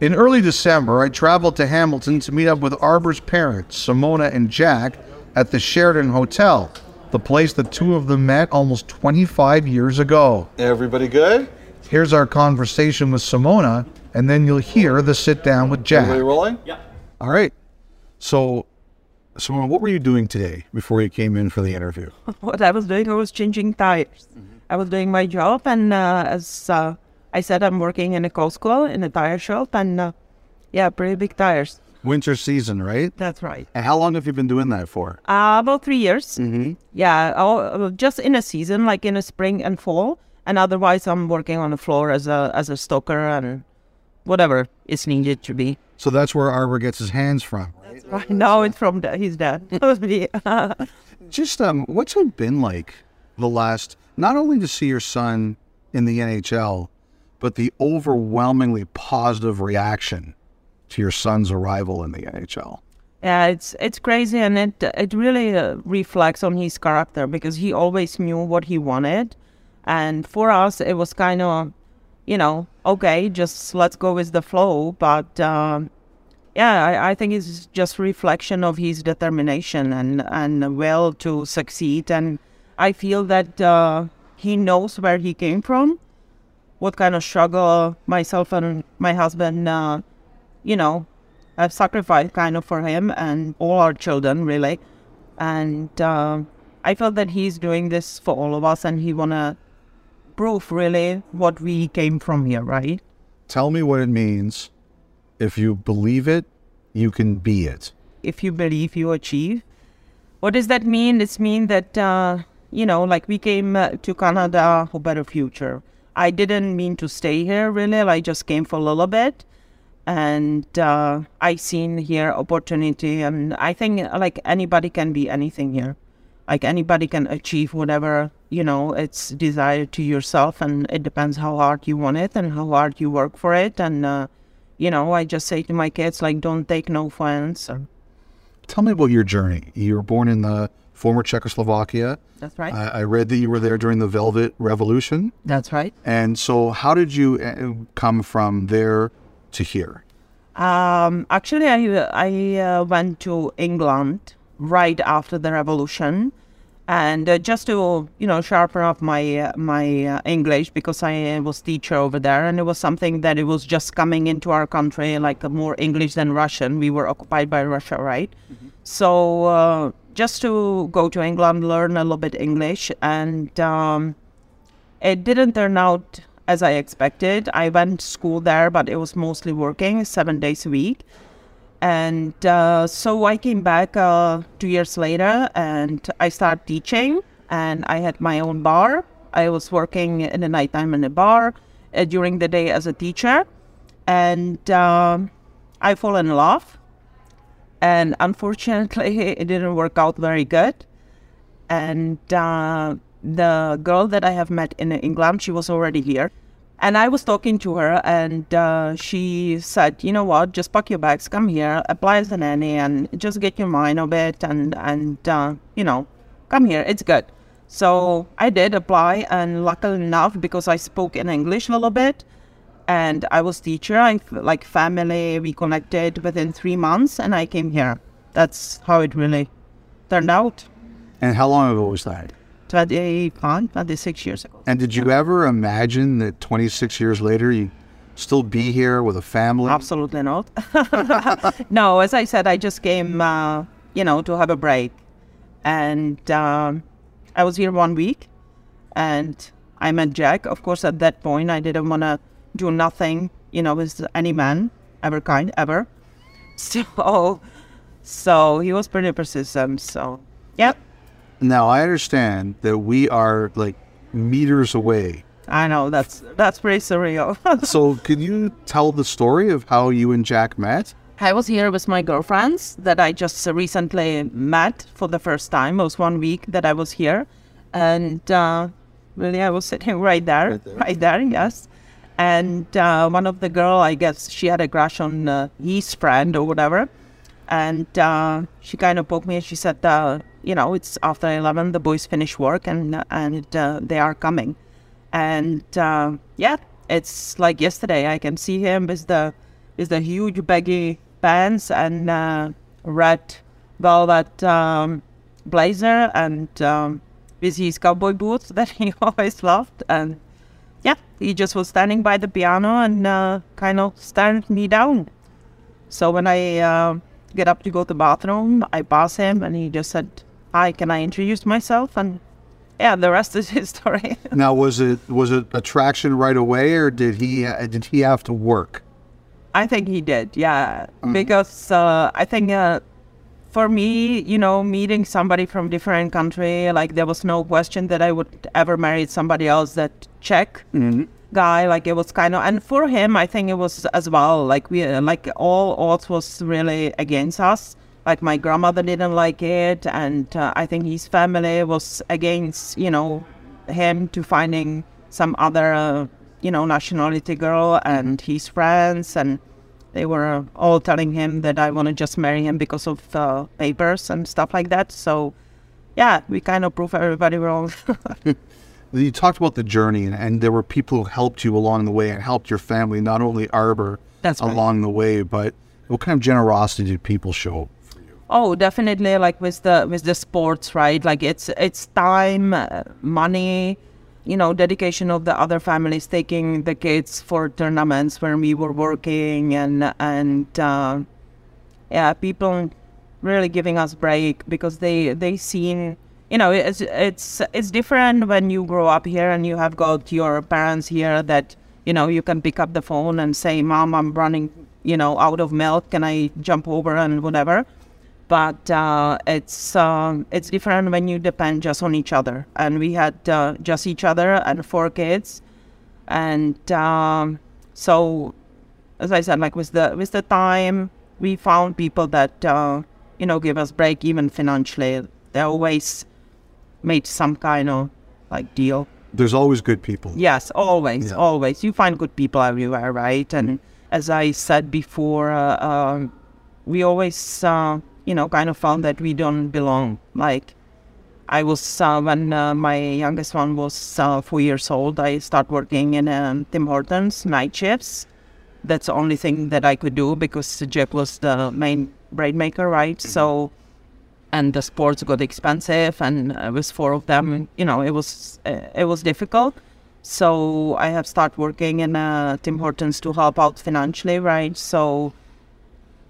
In early December, I traveled to Hamilton to meet up with Arber's parents, Simona and Jack, at the Sheraton Hotel, the place the two of them met almost 25 years ago. Everybody good? Here's our conversation with Simona, and then you'll hear the sit down with Jack. Everybody Jack. rolling? Yeah. All right. So, Simona, what were you doing today before you came in for the interview? what I was doing, I was changing tires. I was doing my job, and uh, as uh, I said, I'm working in a Costco in a tire shop, and uh, yeah, pretty big tires. Winter season, right? That's right. And how long have you been doing that for? Uh, about three years. Mm-hmm. Yeah, all, uh, just in a season, like in a spring and fall, and otherwise, I'm working on the floor as a as a stoker and whatever is needed to be. So that's where Arber gets his hands from. Right? Right now, it's from da- his dad. Just um, what's it been like the last? Not only to see your son in the NHL, but the overwhelmingly positive reaction to your son's arrival in the NHL. Yeah, it's it's crazy, and it it really uh, reflects on his character because he always knew what he wanted, and for us it was kind of, you know, okay, just let's go with the flow. But um, yeah, I, I think it's just reflection of his determination and and will to succeed, and I feel that uh, he knows where he came from, what kind of struggle myself and my husband, uh, you know, I've sacrificed kind of for him and all our children, really. And uh, I felt that he's doing this for all of us, and he wanna prove really what we came from here, right? Tell me what it means. If you believe it, you can be it. If you believe, you achieve. What does that mean? It's mean that uh, you know, like we came uh, to Canada for better future. I didn't mean to stay here really. I just came for a little bit and uh, I seen here opportunity, and I think like anybody can be anything here. Like anybody can achieve whatever you know it's desired to yourself, and it depends how hard you want it and how hard you work for it. And uh, you know, I just say to my kids like, don't take no for an answer. Tell me about your journey. You were born in the former Czechoslovakia. That's right. I, I read that you were there during the Velvet Revolution. That's right. And so, how did you uh, come from there to here? Um, actually, I I uh, went to England right after the revolution, and uh, just to you know sharpen up my uh, my uh, English because I was teacher over there, and it was something that it was just coming into our country like uh, more English than Russian. We were occupied by Russia, right? So uh, just to go to England, learn a little bit English, and um, it didn't turn out as I expected. I went to school there, but it was mostly working seven days a week. And uh, so I came back uh, two years later and I started teaching. And I had my own bar. I was working in the nighttime in a bar uh, during the day as a teacher. And um I fall in love. And unfortunately, it didn't work out very good. And uh, the girl that I have met in England, she was already here. And I was talking to her, and uh, she said, "You know what? Just pack your bags, come here, apply as a nanny, and just get your mind a bit, and and uh, you know, come here. It's good." So I did apply, and luckily enough, because I spoke in English a little bit, and I was teacher, I like family, we connected within three months, and I came here. That's how it really turned out. And how long ago was that? 25, 26 years ago. And did you ever imagine that 26 years later you still be here with a family? Absolutely not. no, as I said, I just came uh, you know, to have a break. And um, I was here one week, and I met Jack. Of course, at that point, I didn't want to do nothing, you know, with any man, ever kind, ever. So, so he was pretty persistent. So, yep. Now I understand that we are like meters away. I know that's that's pretty surreal. So can you tell the story of how you and Jack met? I was here with my girlfriends that I just recently met for the first time. It was one week that I was here, and uh, really I was sitting right there, right there, right there yes. And uh, one of the girl, I guess she had a crush on uh, his friend or whatever, and uh, she kind of poked me and she said, uh, you know, it's after eleven, the boys finish work and and uh, they are coming, and uh, yeah, it's like yesterday. I can see him with the with the huge baggy pants and red velvet um, blazer and um, with his cowboy boots that he always loved. And yeah, he just was standing by the piano and uh, kind of stared me down. So when I uh, get up to go to the bathroom, I pass him and he just said, "Hi, can I introduce myself?" And yeah, the rest is history. now, was it was it attraction right away, or did he did he have to work? I think he did, yeah, mm-hmm. because uh, I think uh, for me, you know, meeting somebody from different country, like there was no question that I would ever marry somebody else that Czech mm-hmm. guy. Like it was kind of, and for him, I think it was as well. Like we, like all odds was really against us. Like my grandmother didn't like it, and uh, I think his family was against, you know, him to finding some other, uh, you know, nationality girl and his friends and they were all telling him that I want to just marry him because of uh, papers and stuff like that. So, yeah, we kind of proved everybody wrong. you talked about the journey, and, and, there were people who helped you along the way and helped your family, not only Arber That's along the way, but what kind of generosity did people show? Oh, definitely. Like with the with the sports, right? Like it's it's time, uh, money, you know, dedication of the other families taking the kids for tournaments when we were working and and uh, yeah, people really giving us break because they they seen you know it's it's it's different when you grow up here and you have got your parents here that you know you can pick up the phone and say mom i'm running you know out of milk. Can i jump over and whatever but uh, it's um, it's different when you depend just on each other. And we had uh, just each other and four kids, and um, so as I said, like with the with the time, we found people that uh, you know give us break even financially. They always made some kind of like deal. There's always good people. Yes, always, yeah. always. You find good people everywhere, right? And as I said before, uh, um, we always uh, you know, kind of found that we don't belong. Like, I was uh, when uh, my youngest one was uh, four years old. I started working in um, Tim Hortons night shifts. That's the only thing that I could do because Jeff was the main bread maker, right? Mm-hmm. So, and the sports got expensive, and it was four of them. You know, it was uh, it was difficult. So I have started working in uh, Tim Hortons to help out financially, right? So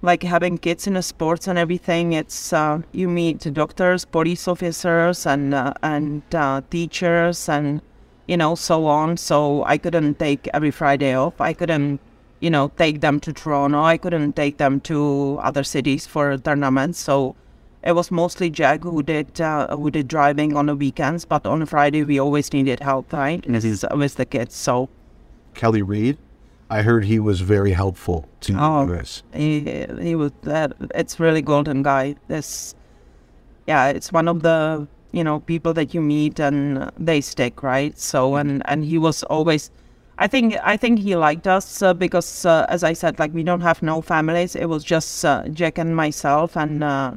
like having kids in the sports and everything it's uh, you meet doctors police officers and uh, and uh, teachers and you know so on. So i couldn't take every friday off. I couldn't you know take them to toronto. I couldn't take them to other cities for tournaments. So it was mostly jack who did uh, who did driving on the weekends but on friday we always needed help right? With the kids so kelly reed I heard he was very helpful to oh, this. He he was that. It's really golden guy. This, yeah, it's one of the you know people that you meet and they stick right. So and and he was always. I think I think he liked us uh, because, uh, as I said, like we don't have no families. It was just uh, Jack and myself, and uh,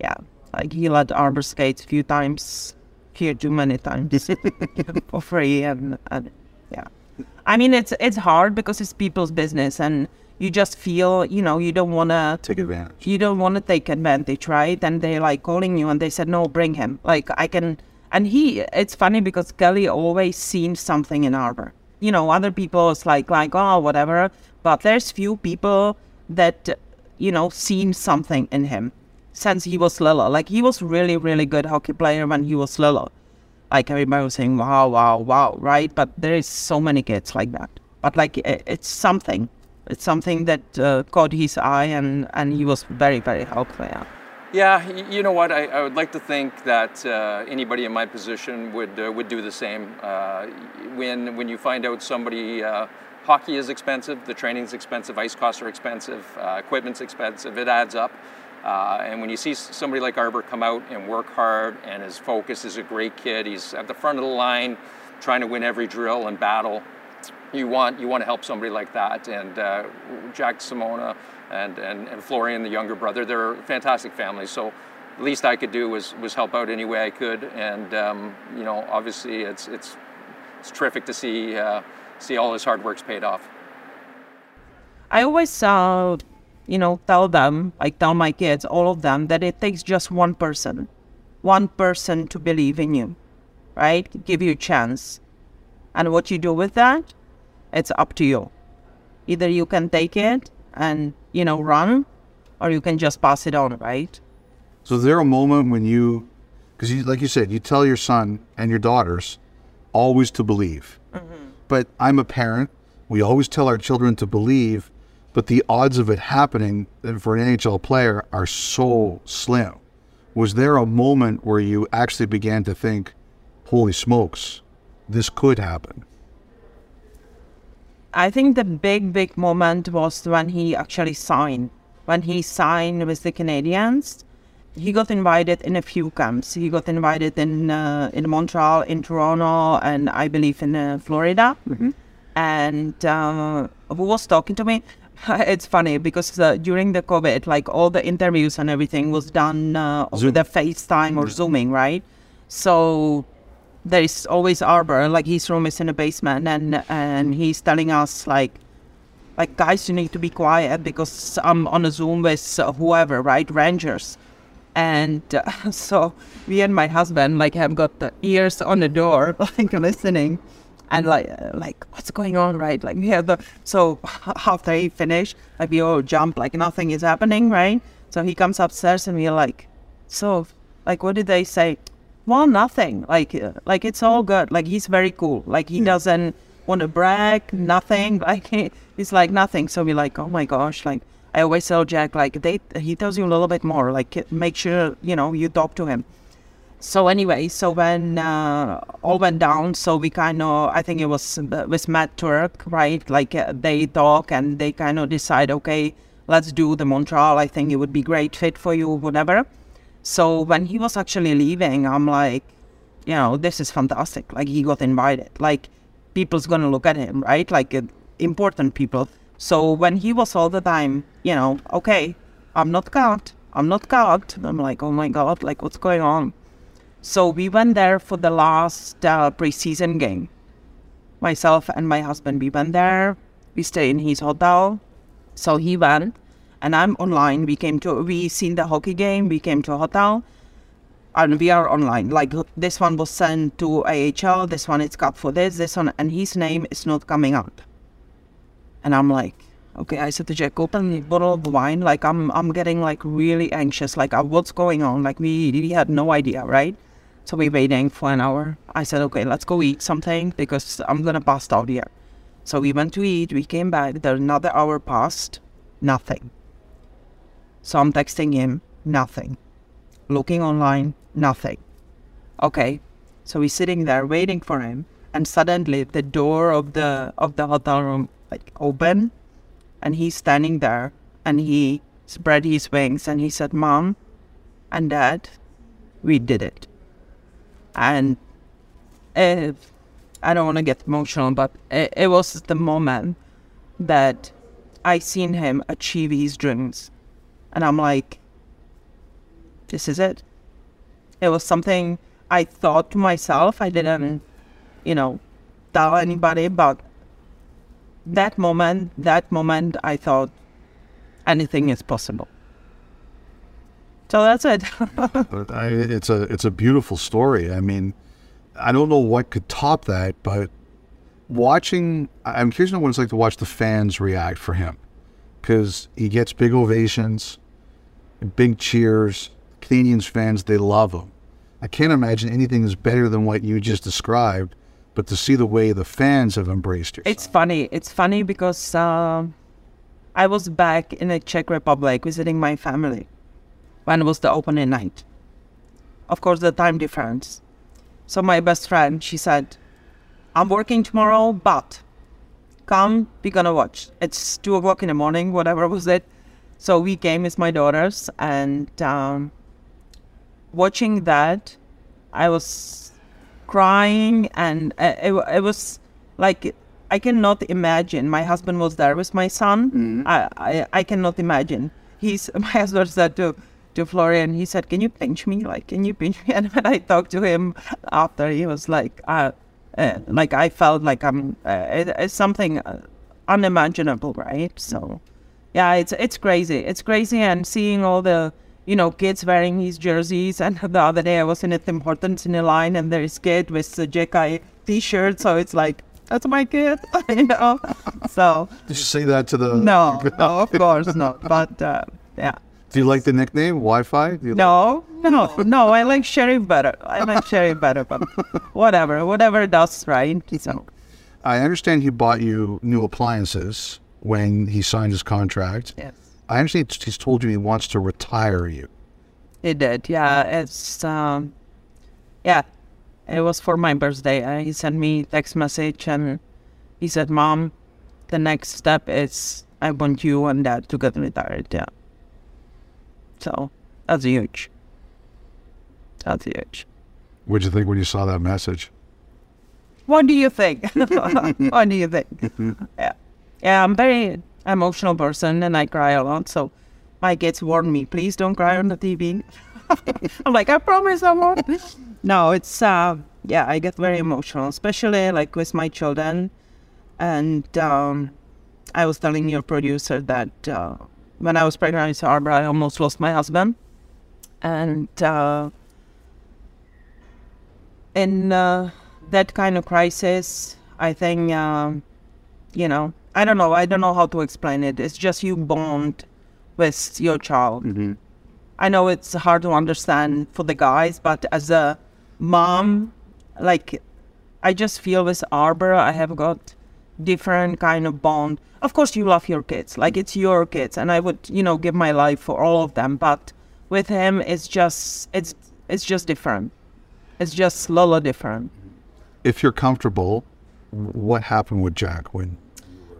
yeah, like he let Arber skates a few times, here too many times for free, and, and. I mean, it's it's hard because it's people's business, and you just feel, you know, you don't want to take advantage. You don't want to take advantage, right? And they're like calling you, and they said, "No, bring him." Like I can, and he. It's funny because Kelly always seen something in Arber. You know, other people is like like oh whatever, but there's few people that you know seen something in him. since he was little. Like he was really, really good hockey player when he was little. Like everybody was saying, wow, wow, wow, right? But there is so many kids like that. But like it's something. It's something that uh, caught his eye, and and he was very, very helpful. Yeah. Yeah, you know what? I, I would like to think that uh, anybody in my position would uh, would do the same. Uh, when when you find out somebody, uh, hockey is expensive, the training's expensive, ice costs are expensive, uh, equipment's expensive. It adds up. Uh, and when you see somebody like Arber come out and work hard, and his focus is a great kid, he's at the front of the line, trying to win every drill and battle. You want you want to help somebody like that, and uh, Jack Simona and, and and Florian, the younger brother, they're a fantastic family. So the least I could do was was help out any way I could, and um, you know, obviously it's it's it's terrific to see uh, see all his hard work's paid off. I always saw you know, tell them, I tell my kids, all of them, that it takes just one person, one person to believe in you, right? Give you a chance. And what you do with that, it's up to you. Either you can take it and, you know, run, or you can just pass it on, right? So is there a moment when you, because you, like you said, you tell your son and your daughters always to believe. Mm-hmm. But I'm a parent. We always tell our children to believe but the odds of it happening for an NHL player are so slim. Was there a moment where you actually began to think, holy smokes, this could happen? I think the big, big moment was when he actually signed. When he signed with the Canadiens, he got invited in a few camps. He got invited in uh, in Montreal, in Toronto, and I believe in uh, Florida. Mm-hmm. And uh, who was talking to me? it's funny because uh, during the COVID, like all the interviews and everything was done uh, over the FaceTime or Zooming, right? So there is always Arber. like his room is in the basement, and and he's telling us like, like guys, you need to be quiet because I'm on a Zoom with uh, whoever, right? Rangers. And uh, so me and my husband like have got the ears on the door, like listening and like like what's going on right? Like yeah the so after he finished like we all jump like nothing is happening right? So he comes upstairs and we're like so like what did they say? Well nothing. Like uh, like it's all good. Like he's very cool. Like he doesn't want to brag nothing. Like he, he's like nothing. So we're like oh my gosh like i always tell jack like they he tells you a little bit more. Like make sure you know you talk to him so anyway, so when uh, all went down, so we kind of, I think it was uh, with Matt Turk, right? Like uh, they talk and they kind of decide, okay, let's do the Montreal. I think it would be great fit for you, whatever. So when he was actually leaving, I'm like, you know, this is fantastic. Like he got invited. Like people's gonna look at him, right? Like uh, important people. So when he was all the time, you know, okay, I'm not caught. I'm not caught. I'm like, oh my god, like what's going on? So we went there for the last uh, preseason game. Myself and my husband, we went there. We stayed in his hotel. So he went, and I'm online. We came to, we seen the hockey game. We came to a hotel, and we are online. Like this one was sent to AHL. This one is cut for this. This one, and his name is not coming out. And I'm like, okay. I said to Jack, open the bottle of wine. Like I'm, I'm getting like really anxious. Like uh, what's going on? Like we, we had no idea, right? So we waiting for an hour. I said, okay, let's go eat something because I'm gonna pass out here. So we went to eat. We came back. There another hour passed. Nothing. So I'm texting him. Nothing. Looking online. Nothing. Okay. So we're sitting there waiting for him, and suddenly the door of the of the hotel room like open, and he's standing there, and he spread his wings, and he said, "Mom, and Dad, we did it." And I don't want to get emotional, but it, it, was the moment that I seen him achieve his dreams, and I'm like, this is it. It was something I thought to myself. I didn't, you know, tell anybody, but that moment, that moment, I thought anything is possible. So that's it. I, it's a it's a beautiful story. I mean, I don't know what could top that, but watching, I'm curious to know what it's like to watch the fans react for him, because he gets big ovations. And big cheers. Canadiens fans, they love him. I can't imagine anything is better than what you just described, but to see the way the fans have embraced you. It's funny. It's funny because um I was back in the Czech Republic visiting my family when was the opening night. Of course, the time difference. So my best friend, she said, "I'm working tomorrow, but come, we're gonna watch. It's two o'clock in the morning, whatever was it." So we came with my daughters, and um, watching that, I was crying, and uh, it, it was like I cannot imagine. My husband was there with my son. I, I I cannot imagine. He's my husband said to to Florian. He said, "Can you pinch me? Like, can you pinch me?" And when I talked to him after, he was like, uh, uh, "Like I felt like I'm. Uh, it, it's something uh, unimaginable, right?" So, yeah, it's it's crazy. It's crazy, and seeing all the you know kids wearing these jerseys. And the other day I was in a Tim Hortons in a line, and there's kid with the JK T-shirt. So it's like that's my kid, you know. So Did you say that to the? no, no, of course not. But uh, yeah. Do you like the nickname Wi-Fi? Do you No, no, no. I like Sheriff better. I like Sheriff better, but whatever, whatever does right. So I understand he bought you new appliances when he signed his contract. yes, I understand he's told you he wants to retire you. he did. Yeah, it's um, yeah, it was for my birthday. Uh, he sent me text message and he said, "Mom, the next step is I want you and Dad to get retired." Yeah. So that's huge. That's huge. What'd you think when you saw that message? What do you think? what do you think? yeah. Yeah, I'm very emotional person and I cry a lot. So my kids warn me, please don't cry on the TV. I'm like, I promise I won't. no, it's, uh, yeah, I get very emotional, especially like with my children. And um, I was telling your producer that uh, when I was pregnant with Arber, I almost lost my husband. And uh, in uh, that kind of crisis, I think, um, you know, I don't know. I don't know how to explain it. It's just you bond with your child. I know it's hard to understand for the guys, but as a mom, like, I just feel with Arber, I have got different kind of bond. Of course, you love your kids, like it's your kids, and I would, you know, give my life for all of them. But with him, it's just, it's, it's just different. It's just a little different. If you're comfortable, what happened with Jack when?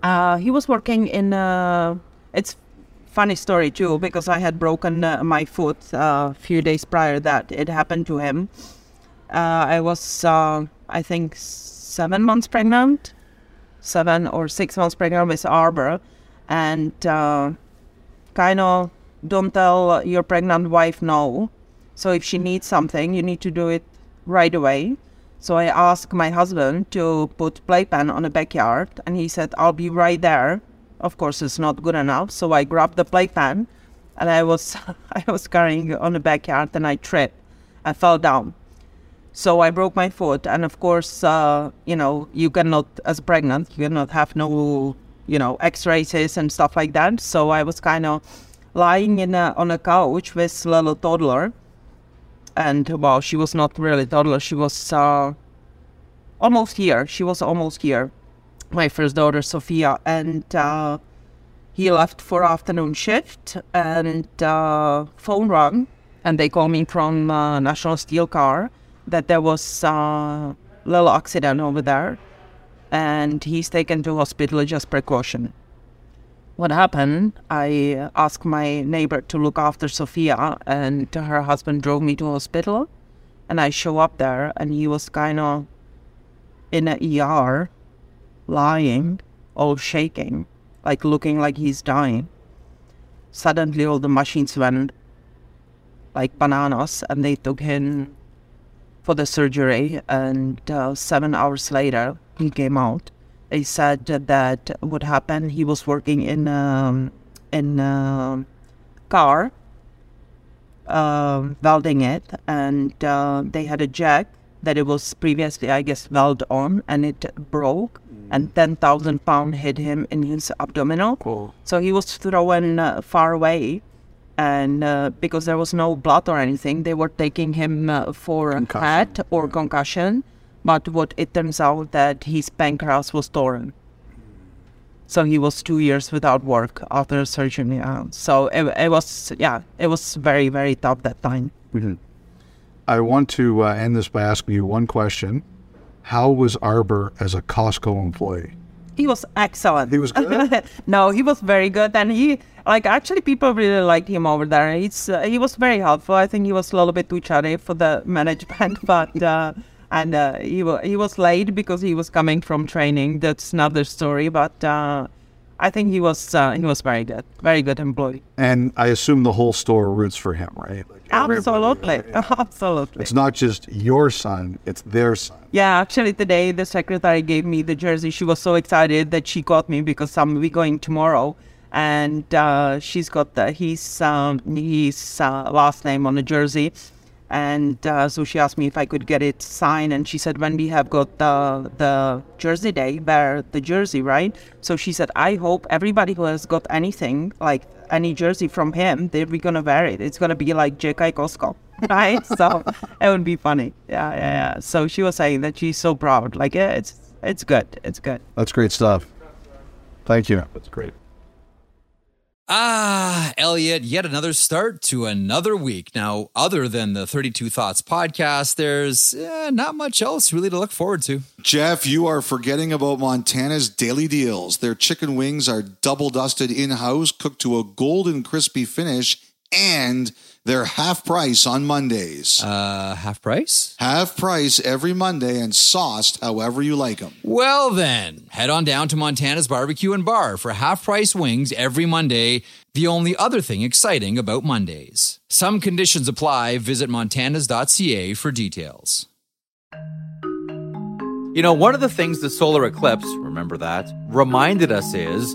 Uh, he was working in. Uh, it's funny story too because I had broken uh, my foot uh, a few days prior that it happened to him. Uh, I was, uh, I think, seven months pregnant, seven or six months pregnant with Arber, and uh, kind of don't tell your pregnant wife no. So if she needs something, you need to do it right away. So I asked my husband to put playpen on the backyard, and he said, "I'll be right there." Of course, it's not good enough. So I grabbed the playpen, and I was I was carrying on the backyard, and I tripped. I fell down. So I broke my foot, and of course, uh, you know, you cannot, as pregnant, you cannot have no, you know, X-rays and stuff like that. So I was kind of lying in a, on a couch with little toddler, and well, she was not really toddler. She was uh, almost here. She was almost here. My first daughter, Sophia, and uh, he left for afternoon shift, and uh, phone rang, and they called me from uh, National Steel Car that there was a little accident over there, and he's taken to hospital just precaution. What happened? I asked my neighbor to look after Sophia, and her husband drove me to hospital, and I show up there, and he was kind of in a ER, lying, all shaking, like looking like he's dying. Suddenly, all the machines went like bananas, and they took him for the surgery. And uh, seven hours later, he came out. They said that what happened. He was working in um, in a car, um welding it, and uh, they had a jack that it was previously, I guess, welded on, and it broke, and ten thousand pound hit him in his abdominal. Cool. So he was thrown uh, far away, and uh, because there was no blood or anything, they were taking him uh, for a head or concussion. But what it turns out that his pancreas was torn. So he was two years without work after surgery. So it, it was, yeah, it was very, very tough that time. I want to uh, end this by asking you one question. How was Arber as a Costco employee? He was excellent. He was good? no, he was very good, and he like actually people really liked him over there. He's uh, he was very helpful. I think he was a little bit too chatty for the management, but uh, and uh, he wa- he was late because he was coming from training. That's another story, but uh, I think he was uh, he was very good, very good employee. And I assume the whole store roots for him, right? Like Absolutely, absolutely. It's not just your son, it's their son. Yeah, actually today the secretary gave me the jersey. She was so excited that she got me because I'm we going tomorrow, and uh, she's got the, his um, his uh, last name on the jersey, and uh, so she asked me if I could get it signed, and she said when we have got the the jersey day, wear the jersey, right? So she said I hope everybody who has got anything like any jersey from him, they're gonna wear it. It's gonna be like J.K. Costco, right? so it would be funny. Yeah, yeah, yeah. So she was saying that she's so proud. Like, yeah, it's it's good. It's good. That's great stuff. Thank you. That's great. Ah, Elliot, yet another start to another week. Now, other than the 32 Thoughts podcast, there's eh, not much else really to look forward to. Jeff, you are forgetting about Montana's daily deals. Their chicken wings are double dusted in house, cooked to a golden crispy finish, and they're half price on Mondays. Uh, half price? half price every Monday and sauced however you like them. Well, then, head on down to Montana's Barbecue and Bar for half price wings every Monday. The only other thing exciting about Mondays. Some conditions apply. Visit montanas.ca for details. You know, one of the things the solar eclipse, remember that, reminded us is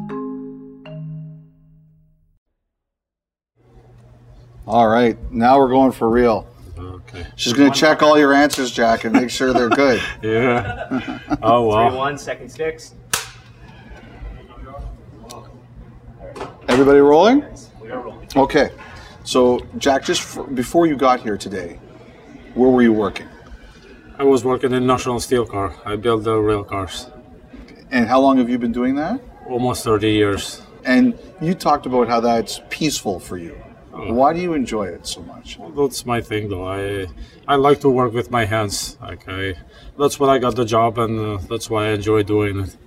All right, now we're going for real. Okay. She's going to check all your answers, Jack, and make sure they're good. Yeah. Oh Three well. one, second sticks. Everybody rolling? We are rolling. Okay. So, Jack, just f before you got here today, where were you working? I was working in National Steel Car. I build the rail cars. And how long have you been doing that? Almost 30 years. And you talked about how that's peaceful for you. Why do you enjoy it so much? That's my thing, though. I I like to work with my hands. Like I, that's what I got the job, and uh, that's why I enjoy doing it.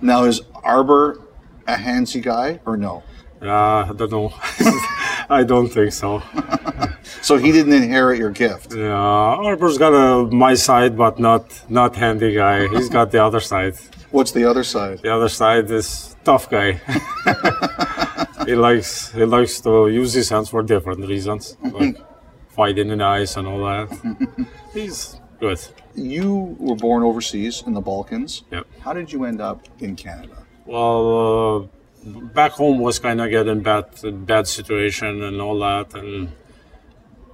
Now, is Arber a handsy guy or no? Uh, I don't know. I don't think so. So he didn't inherit your gift. Yeah, Arber's got a my side, but not not handy guy. He's got the other side. What's the other side? The other side is tough guy. he likes he likes to use his hands for different reasons, like fighting in ice and all that. He's good. You were born overseas in the Balkans. Yep. How did you end up in Canada? Well, uh, back home was kind of getting bad bad situation and all that, and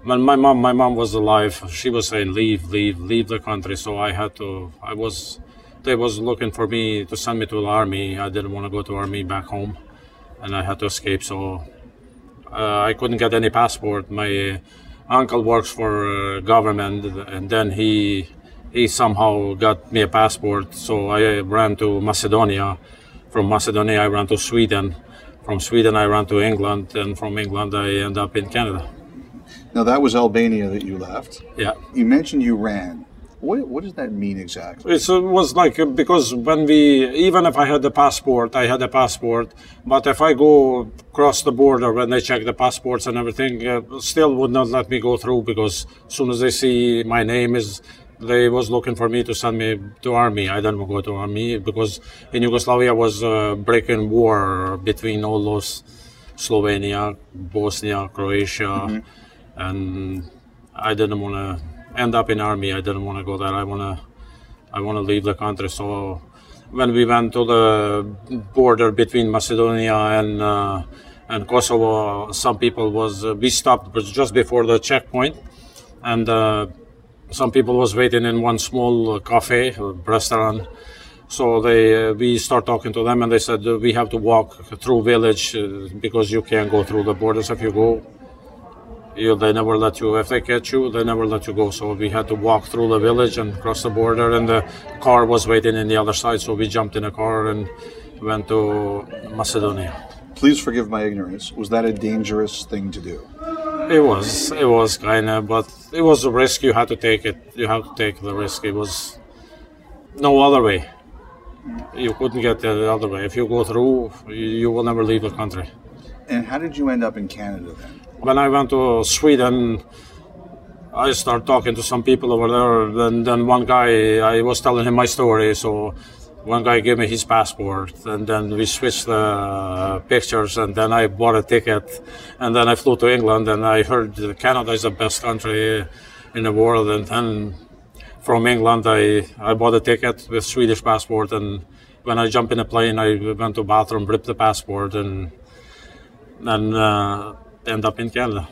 when my mom my mom was alive, she was saying leave, leave, leave the country. So I had to. I was. They was looking for me to send me to the army. I didn't want to go to army back home, and I had to escape. So uh, I couldn't get any passport. My uncle works for uh, government, and then he he somehow got me a passport. So I ran to Macedonia. From Macedonia, I ran to Sweden. From Sweden, I ran to England, and from England, I end up in Canada. Now that was Albania that you left. Yeah. You mentioned you ran. What, what does that mean exactly? It was like because when we, even if I had the passport, I had a passport. But if I go across the border when they check the passports and everything, uh, still would not let me go through because as soon as they see my name is, they was looking for me to send me to army. I didn't go to army because in Yugoslavia was a breaking war between all those Slovenia, Bosnia, Croatia, mm-hmm. and I didn't want to end up in army. I didn't want to go there. I want to I want to leave the country. So when we went to the border between Macedonia and uh, and Kosovo, some people was uh, we stopped just before the checkpoint, and uh, some people was waiting in one small cafe restaurant. So they uh, we start talking to them, and they said we have to walk through village uh, because you can't go through the borders if you go you, they never let you. If they catch you, they never let you go. So we had to walk through the village and cross the border, and the car was waiting in the other side. So we jumped in a car and went to Macedonia. Please forgive my ignorance. Was that a dangerous thing to do? It was. It was kind of, but it was a risk. You had to take it. You had to take the risk. It was no other way. You couldn't get the other way. If you go through, you will never leave the country. And how did you end up in Canada then? When I went to Sweden, I started talking to some people over there. Then, then one guy, I was telling him my story. So one guy gave me his passport, and then we switched the pictures, and then I bought a ticket, and then I flew to England, and I heard Canada is the best country in the world, and then from England I, I bought a ticket with Swedish passport, and when I jumped in a plane, I went to bathroom, ripped the passport, and and. Uh, end up in Canada.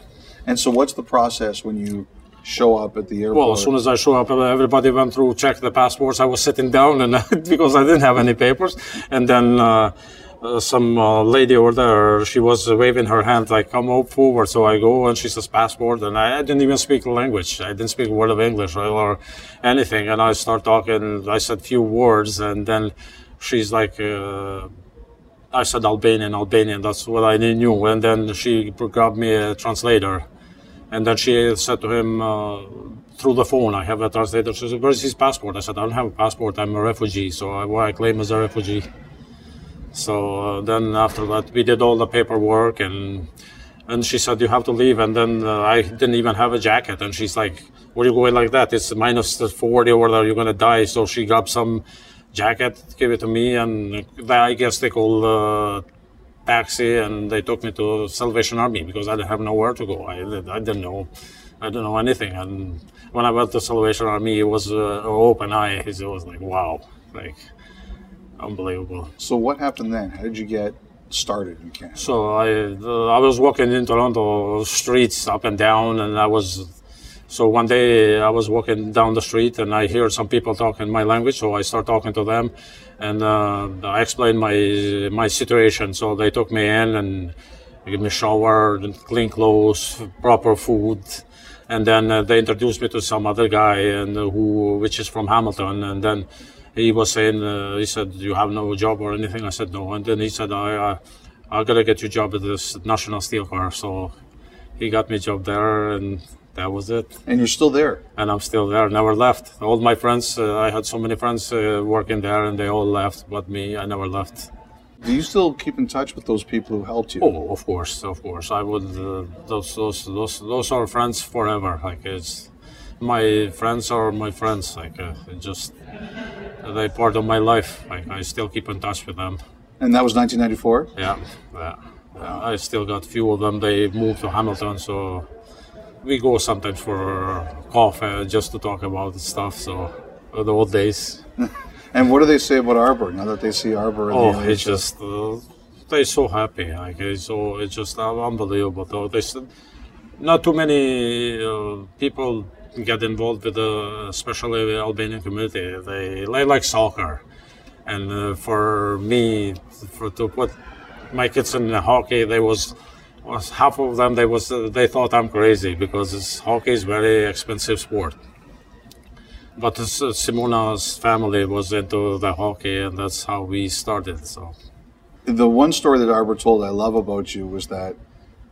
And so, what's the process when you show up at the airport? Well, as soon as I show up, everybody went through, checked the passports. I was sitting down, and because I didn't have any papers, and then. Uh, uh, some uh, lady over there, she was waving her hand like, come up forward. So I go and she says passport. And I, I, didn't even speak the language. I didn't speak a word of English or, or anything. And I start talking, I said few words. And then she's like, uh, I said Albanian, Albanian. That's what I knew. And then she grabbed me a translator, and then she said to him uh, through the phone, "I have a translator." She said, "Where's his passport?" I said, "I don't have a passport. I'm a refugee, so I, I claim as a refugee." So uh, then after that, we did all the paperwork, and and she said, "You have to leave." And then uh, I didn't even have a jacket, and she's like, "Where are you going like that? It's minus 40 or whatever. You're gonna die." So she grabbed some jacket, gave it to me, and I guess they called a taxi and they took me to Salvation Army because I didn't have nowhere to go. I, I didn't know, I didn't know anything. And when I went to Salvation Army, it was uh, open eyes. It was like wow, like unbelievable. So what happened then? How did you get started in Canada? So I uh, I was walking in Toronto streets up and down, and I was so one day I was walking down the street and I hear some people talking my language, so I start talking to them, and uh, I explained my my situation. So they took me in and gave me shower, clean clothes, proper food, and then uh, they introduced me to some other guy and uh, who which is from Hamilton, and then he was saying uh, he said you have no job or anything. I said no, and then he said I I, I gotta get you a job at this National Steel Car. So he got me a job there and that was it. And you're still there. And I'm still there. Never left. All my friends, uh, I had so many friends uh, working there, and they all left, but me, I never left. Do you still keep in touch with those people who helped you? Oh, of course, of course. I would. Uh, those, those, those, those are friends forever. Like it's my friends are my friends. Like uh, just they part of my life. Like I still keep in touch with them. And that was 1994. Yeah, yeah. yeah. I still got few of them. They moved to Hamilton, so we go sometimes for coffee just to talk about stuff. So uh, the old days. and what do they say about Arber now that they see Arber? oh, it's just uh, they're so happy. Like it's so it's just unbelievable. Though they not too many uh, people get involved with the especially the Albanian community. They, they like soccer, and uh, for me, for to put my kids in the hockey, they was was half of them they was they thought I'm crazy because hockey is very expensive sport. But uh, Simona's family was into the hockey, and that's how we started. So, the one story that Arber told I love about you was that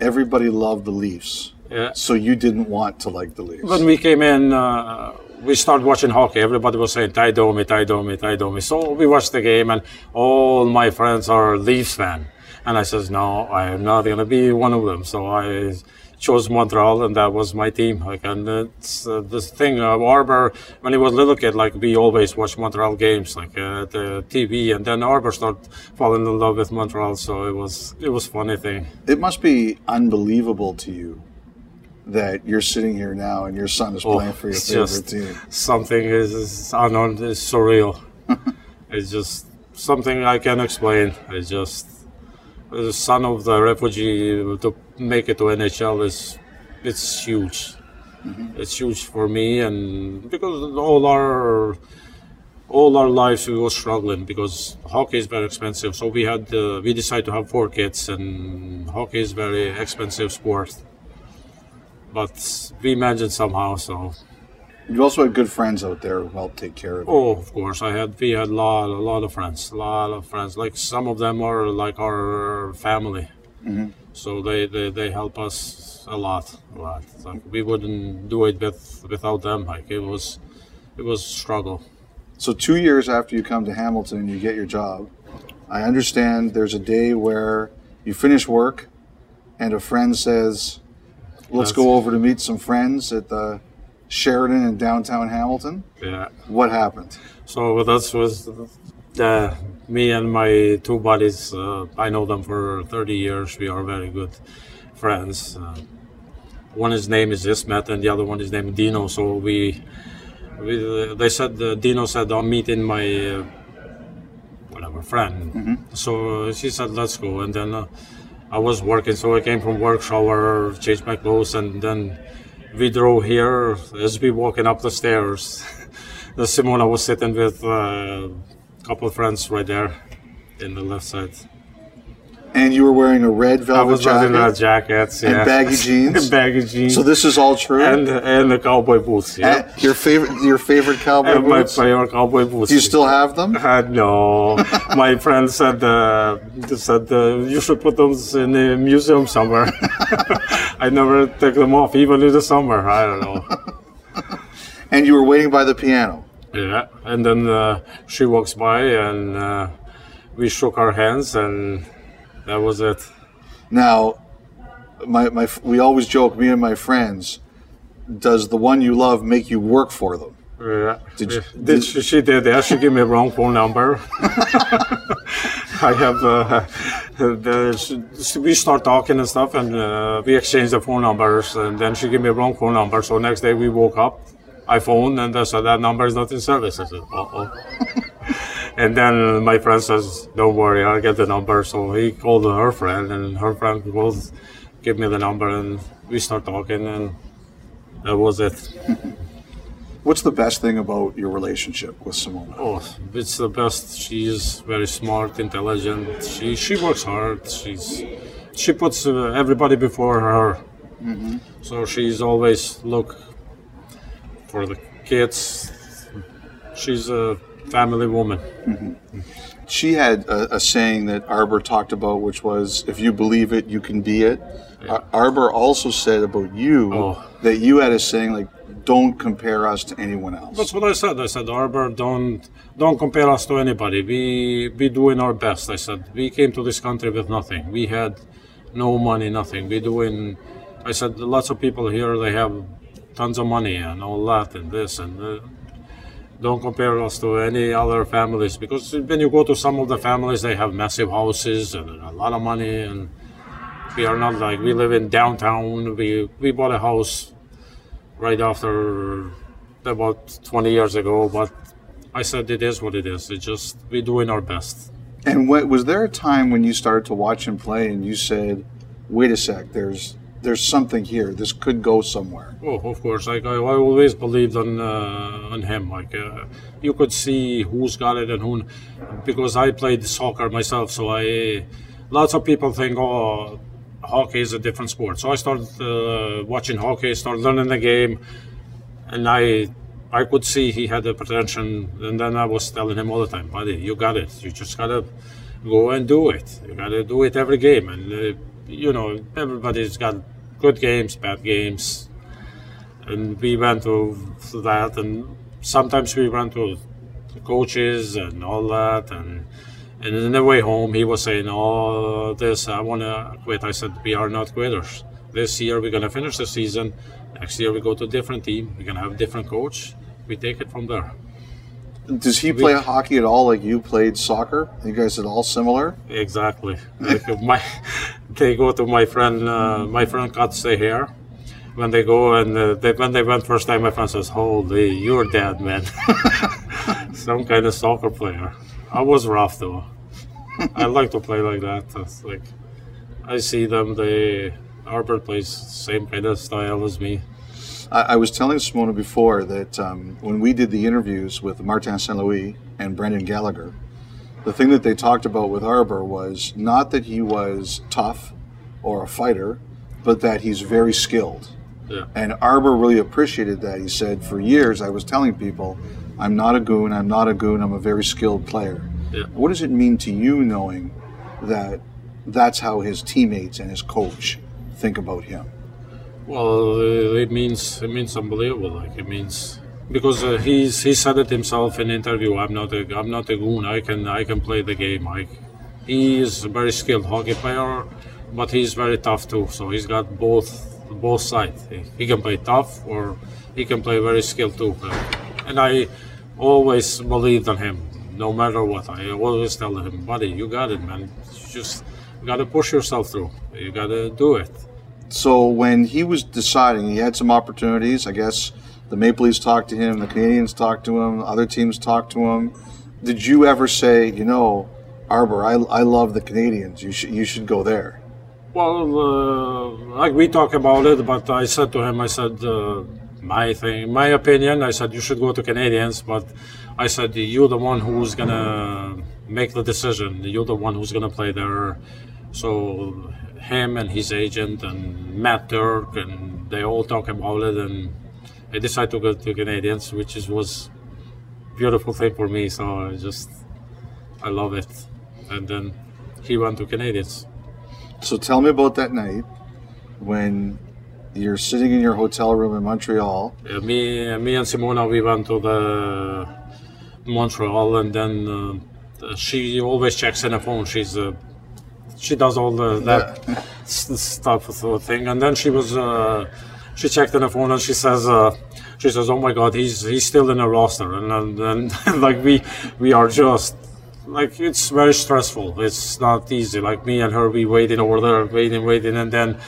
everybody loved the Leafs Yeah. So you didn't want to like the Leafs. When we came in, uh, we started watching hockey. Everybody was saying "Tie Domi, Tie Domi, Tie Domi." So we watched the game, and all my friends are Leafs fan, and I says, "No, I am not going to be one of them." So I chose Montreal, and that was my team. Like, and it's uh, this thing. Uh, Arber, when he was a little kid, like we always watched Montreal games, like uh, the TV, and then Arber started falling in love with Montreal. So it was it was funny thing. It must be unbelievable to you that you're sitting here now and your son is playing for your Oh, favorite team. Something is, is unknown, it's surreal. it's just something I can't explain. It's just the son of the refugee to make it to NHL is it's huge. It's huge for me, and because all our all our lives we were struggling because hockey is very expensive. So we had uh, we decided to have four kids, and hockey is very expensive sport. But we managed somehow. So You also had good friends out there who helped take care of you. Oh, of course. I had we had a lot, a lot of friends, a lot of friends. Like some of them are like our family, Mhm. so they, they they help us a lot, a lot. Like we wouldn't do it with without them. Like it was, it was struggle. So two years after you come to Hamilton you get your job, I understand there's a day where you finish work and a friend says, let's go over to meet some friends at the Sheraton in downtown Hamilton. Yeah. What happened? So that's was uh, me and my two buddies. Uh, I know them for 30 years. We are very good friends. Uh, one his name is Ismet, and the other one is named Dino. So we, we they said uh, Dino said I'll meet in my uh, whatever friend. So she said let's go, and then uh, I was working. So I came from work, shower, changed my clothes, and then we drove here as we walking up the stairs. the Simona was sitting with uh, a couple of friends right there in the left side. And you were wearing a red I velvet was jacket jackets, and yeah. baggy jeans. And baggy jeans. So this is all true. and and the cowboy boots, yeah. And your favorite, your favorite cowboy And my boots. favorite cowboy boots. Do you still have them? Uh, no, my friend said uh, said uh, you should put them in a museum somewhere. I never take them off, even in the summer. I don't know. And you were waiting by the piano. Yeah, and then uh, she walks by and uh, we shook our hands, and that was it. Now, my, my we always joke, me and my friends, does the one you love make you work for them? Yeah. Did you- Did, did she, she did that? She gave me a wrong phone number. I have. Uh, the, we start talking and stuff, and uh, we exchange the phone numbers, and then she gave me a wrong phone number. So next day we woke up, I phoned, and they said that number is not in service. I said, uh oh. And then my friend says, "Don't worry, I'll get the number." So he called her friend, and her friend called, give me the number, and we start talking, and that was it. What's the best thing about your relationship with Simona? Oh, it's the best. She's very smart, intelligent. She she works hard. She's she puts uh, everybody before her. So she's always look for the kids. She's a family woman. She had a, a saying that Arber talked about, which was, "If you believe it, you can be it." Ar- Arber also said about you Oh. that you had a saying like, "Don't compare us to anyone else." That's what I said. I said, Arber, don't don't compare us to anybody. We we doing our best. I said we came to this country with nothing. We had no money, nothing. We doing. I said lots of people here they have tons of money and all that and this and. Uh, don't compare us to any other families because when you go to some of the families, they have massive houses and a lot of money, and we are not like we live in downtown. We we bought a house right after about 20 years ago, but I said it is what it is. It's just we're doing our best. And what, was there a time when you started to watch him play and you said, "Wait a sec, there's there's something here. This could go somewhere." Oh, of course. Like I, I always believed on uh, on him. Like uh, you could see who's got it and who, because I played soccer myself. So I, lots of people think, oh, hockey is a different sport. So I started uh, watching hockey, started learning the game, and I. I could see he had the potential, and then I was telling him all the time, buddy, you got it. You just gotta go and do it. You gotta do it every game, and uh, you know everybody's got good games, bad games, and we went to that. And sometimes we went to the coaches and all that. And and in the way home, he was saying, "Oh, this I want to quit." I said, "We are not quitters. This year we're gonna finish the season. Next year we go to a different team. We're gonna have a different coach. We take it from there." Does he play hockey at all like you played soccer? You guys at all similar? Exactly. like my, they go to my friend. Uh, my friend cuts their hair. When they go and uh, they, when they went first time, my friend says, "Holy, you're dead, man." Some kind of soccer player. I was rough though. I like to play like that. Like I see them. They Arber plays same kind of style as me. I, I was telling Simona before that um, when we did the interviews with Martin St. Louis and Brendan Gallagher, the thing that they talked about with Arber was not that he was tough or a fighter, but that he's very skilled. Yeah. And Arber really appreciated that. He said, For years, I was telling people, I'm not a goon, I'm not a goon, I'm a very skilled player. Yeah. What does it mean to you knowing that that's how his teammates and his coach think about him? Well, uh, it means it means unbelievable. Like it means because uh, he's he said it himself in interview. I'm not a I'm not a goon. I can I can play the game. I, he is a very skilled hockey player, but he's very tough too. So he's got both both sides. He, can play tough or he can play very skilled too. And I always believed in him, no matter what. I always tell him, buddy, you got it, man. Just got to push yourself through. You got to do it. So when he was deciding, he had some opportunities. I guess the Maple Leafs talked to him, the Canadiens talked to him, other teams talked to him. Did you ever say, you know, Arber, I, I love the Canadiens. You should you should go there. Well, uh, like we talk about it, but I said to him, I said, uh, my thing, my opinion. I said you should go to Canadiens, but I said you're the one who's gonna make the decision. You're the one who's gonna play there. So him and his agent and Matt Turk and they all talk about it, and I decided to go to Canadiens, which is was beautiful thing for me. So I just I love it. And then he went to Canadiens. So tell me about that night when you're sitting in your hotel room in Montreal. Yeah, me, me and Simona, we went to the Montreal, and then uh, she always checks in the phone. She's uh, she does all the that s- stuff sort of thing, and then she was uh, she checked in the phone and she says uh, she says, "Oh my God, he's he's still in the roster," and and, and like we we are just like it's very stressful. It's not easy. Like me and her, we waiting over there, waiting, waiting, and then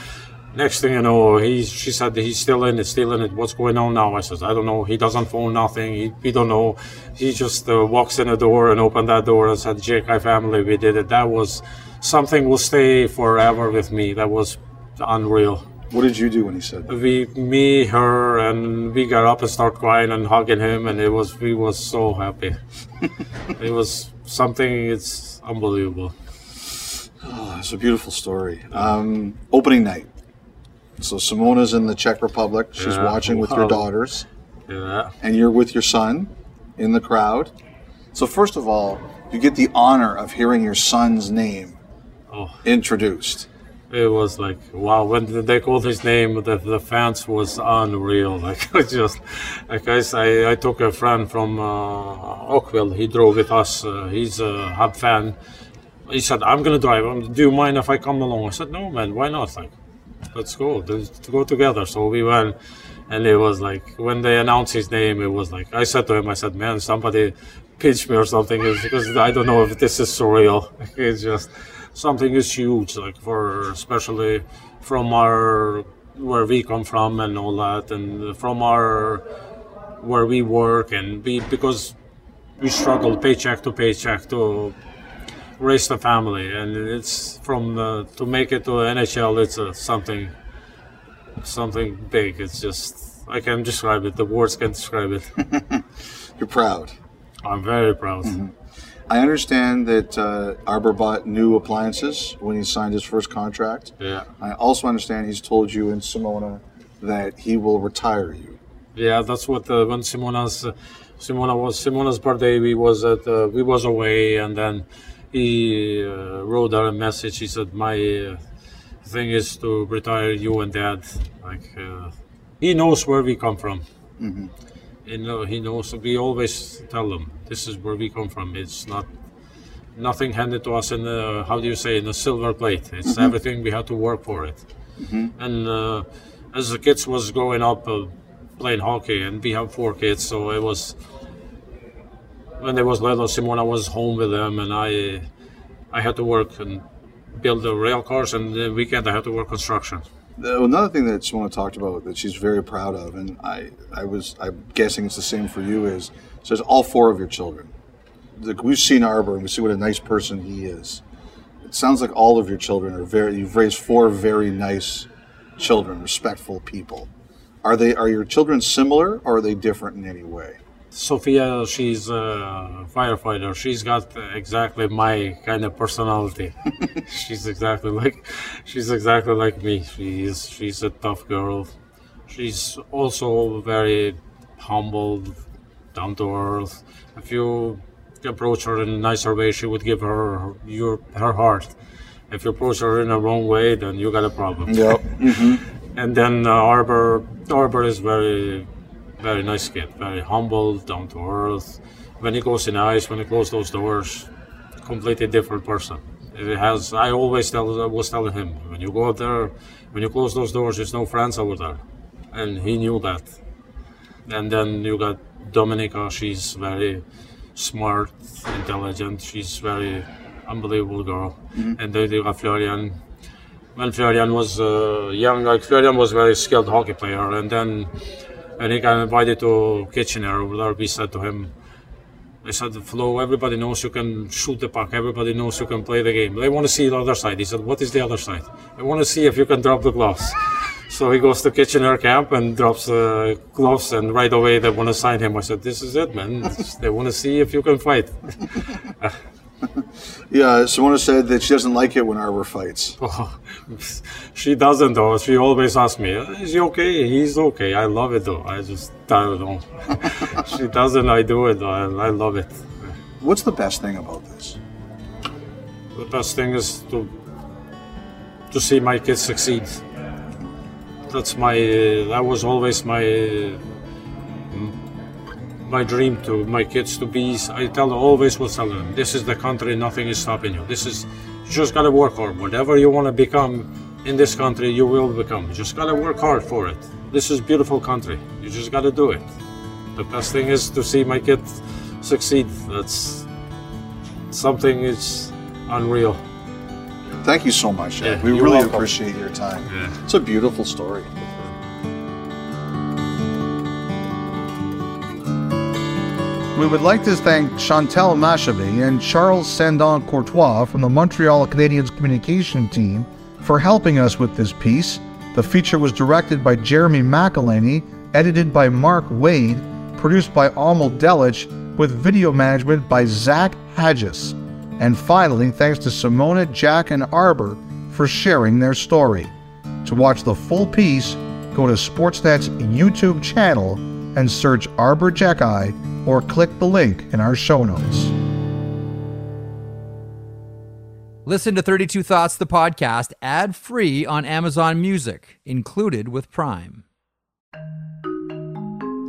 next thing you know, he she said he's still in it, still in it. What's going on now? I says I don't know. He doesn't phone nothing. He, we don't know. He just uh, walks in the door and opened that door and said, "JK family, we did it." That was something will stay forever with me. That was unreal. What did you do when he said that? We, me, her, and we got up and start crying and hugging him, and it was we was so happy. it was something. It's unbelievable. Oh, it's a beautiful story. Um, opening night. So Simona's in the Czech Republic. She's Yeah, watching with your daughters, Yeah. and you're with your son in the crowd. So first of all, you get the honor of hearing your son's name Oh. introduced. It was like wow when they called his name, the, the fans was unreal. Like I just, like I, I, I took a friend from uh, Oakville. He drove with us. Uh, he's a Hub fan. He said, "I'm gonna drive. Um, Do you mind if I come along?" I said, "No, man. Why not? Like, let's go. Let's go together." So we went, and it was like when they announced his name, it was like I said to him, "I said, man, somebody pitch me or something because I don't know if this is surreal. It's just." Something is huge, like for especially from our where we come from and all that, and from our where we work and we because we struggle paycheck to paycheck to raise the family, and it's from uh, to make it to NHL. It's uh, something something big. It's just I can't describe it. The words can't describe it. You're proud. I'm very proud. I understand that uh, Arber bought new appliances when he signed his first contract. Yeah. I also understand he's told you and Simona that he will retire you. Yeah, that's what uh, when Simona's uh, Simona was Simona's birthday. We was at uh, we was away, and then he uh, wrote her a message. He said, "My uh, thing is to retire you and dad. Like uh, he knows where we come from. Mm-hmm. You know, he knows. We always tell them this is where we come from. It's not nothing handed to us in the how do you say in a silver plate. It's Mhm. everything we had to work for it. Mhm. And uh, as the kids was growing up uh, playing hockey, and we have four kids, so it was when they was little. Simona was home with them, and I I had to work and build the rail cars, and the weekend I had to work construction. Another thing that she Simona talked about that she's very proud of, and I, I was, I'm guessing it's the same for you, is says all four of your children. Like we've seen Arber and we see what a nice person he is. It sounds like all of your children are very. You've raised four very nice children, respectful people. Are they? Are your children similar, or are they different in any way? Sophia, she's a firefighter. She's got exactly my kind of personality. she's exactly like, she's exactly like me. She's she's a tough girl. She's also very humble, down to earth. If you approach her in a nicer way, she would give her your her heart. If you approach her in the wrong way, then you got a problem. Yep. Mhm. And then uh, Arber, Arber is very, very nice kid, very humble, down to earth. When he goes in ice, when he closes those doors, completely different person. It has. I always tell, I was telling him, when you go out there, when you close those doors, there's no friends over there, and he knew that. And then you got Dominica. She's very smart, intelligent. She's very unbelievable girl. Mhm. And then you got Florian. When Florian was uh, young, like Florian was a very skilled hockey player, and then when he got invited to Kitchener there, we said to him, I said, Flo, everybody knows you can shoot the puck. Everybody knows you can play the game. They want to see the other side. He said, What is the other side? I want to see if you can drop the gloves. So he goes to Kitchener camp and drops the gloves, and right away they want to sign him. I said, This is it, man. they want to see if you can fight. Yeah, Simona said that she doesn't like it when Arber fights. Oh, she doesn't though. She always asks me, "Is he okay? He's okay." I love it though. I just I don't know. she doesn't. I do it. I, I love it. What's the best thing about this? The best thing is to to see my kids succeed. That's my. that was always my my dream to my kids to be. I tell them always will tell them, this is the country. Nothing is stopping you. This is you just gotta work hard. Whatever you want to become in this country, you will become. You just gotta work hard for it. This is beautiful country. You just gotta do it. The best thing is to see my kids succeed. That's something is unreal. Thank you so much. Yeah, we really welcome. appreciate your time. Yeah. It's a beautiful story. We would like to thank Chantal Machabée and Charles Sandon Courtois from the Montreal Canadiens communication team for helping us with this piece. The feature was directed by Jeremy McElhaney, edited by Mark Wade, produced by Amal Delich, with video management by Zach Hadges. And finally, thanks to Simona, Jack, and Arber for sharing their story. To watch the full piece, go to Sportsnet's YouTube channel and search Arber Xhekaj or click the link in our show notes. Listen to 32 Thoughts, the podcast, ad free on Amazon Music, included with Prime.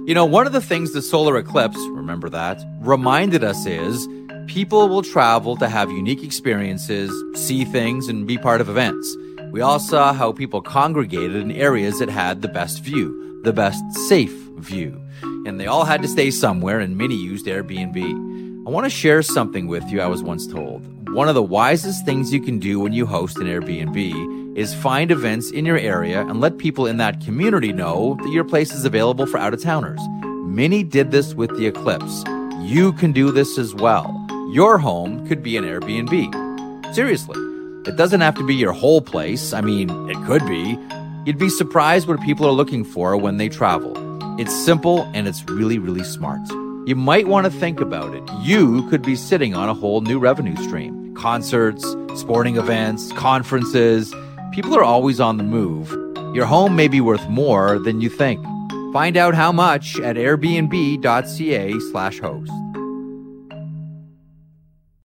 You know, one of the things the solar eclipse, remember that, reminded us is people will travel to have unique experiences, see things, and be part of events. We all saw how people congregated in areas that had the best view, the best safe view. And they all had to stay somewhere, and many used Airbnb. I want to share something with you I was once told. One of the wisest things you can do when you host an Airbnb is find events in your area and let people in that community know that your place is available for out of towners. Many did this with the eclipse. You can do this as well. Your home could be an Airbnb. Seriously, it doesn't have to be your whole place. I mean, it could be. You'd be surprised what people are looking for when they travel. It's simple and it's really, really smart. You might want to think about it. You could be sitting on a whole new revenue stream concerts, sporting events, conferences. People are always on the move. Your home may be worth more than you think. Find out how much at airbnb.ca/slash host.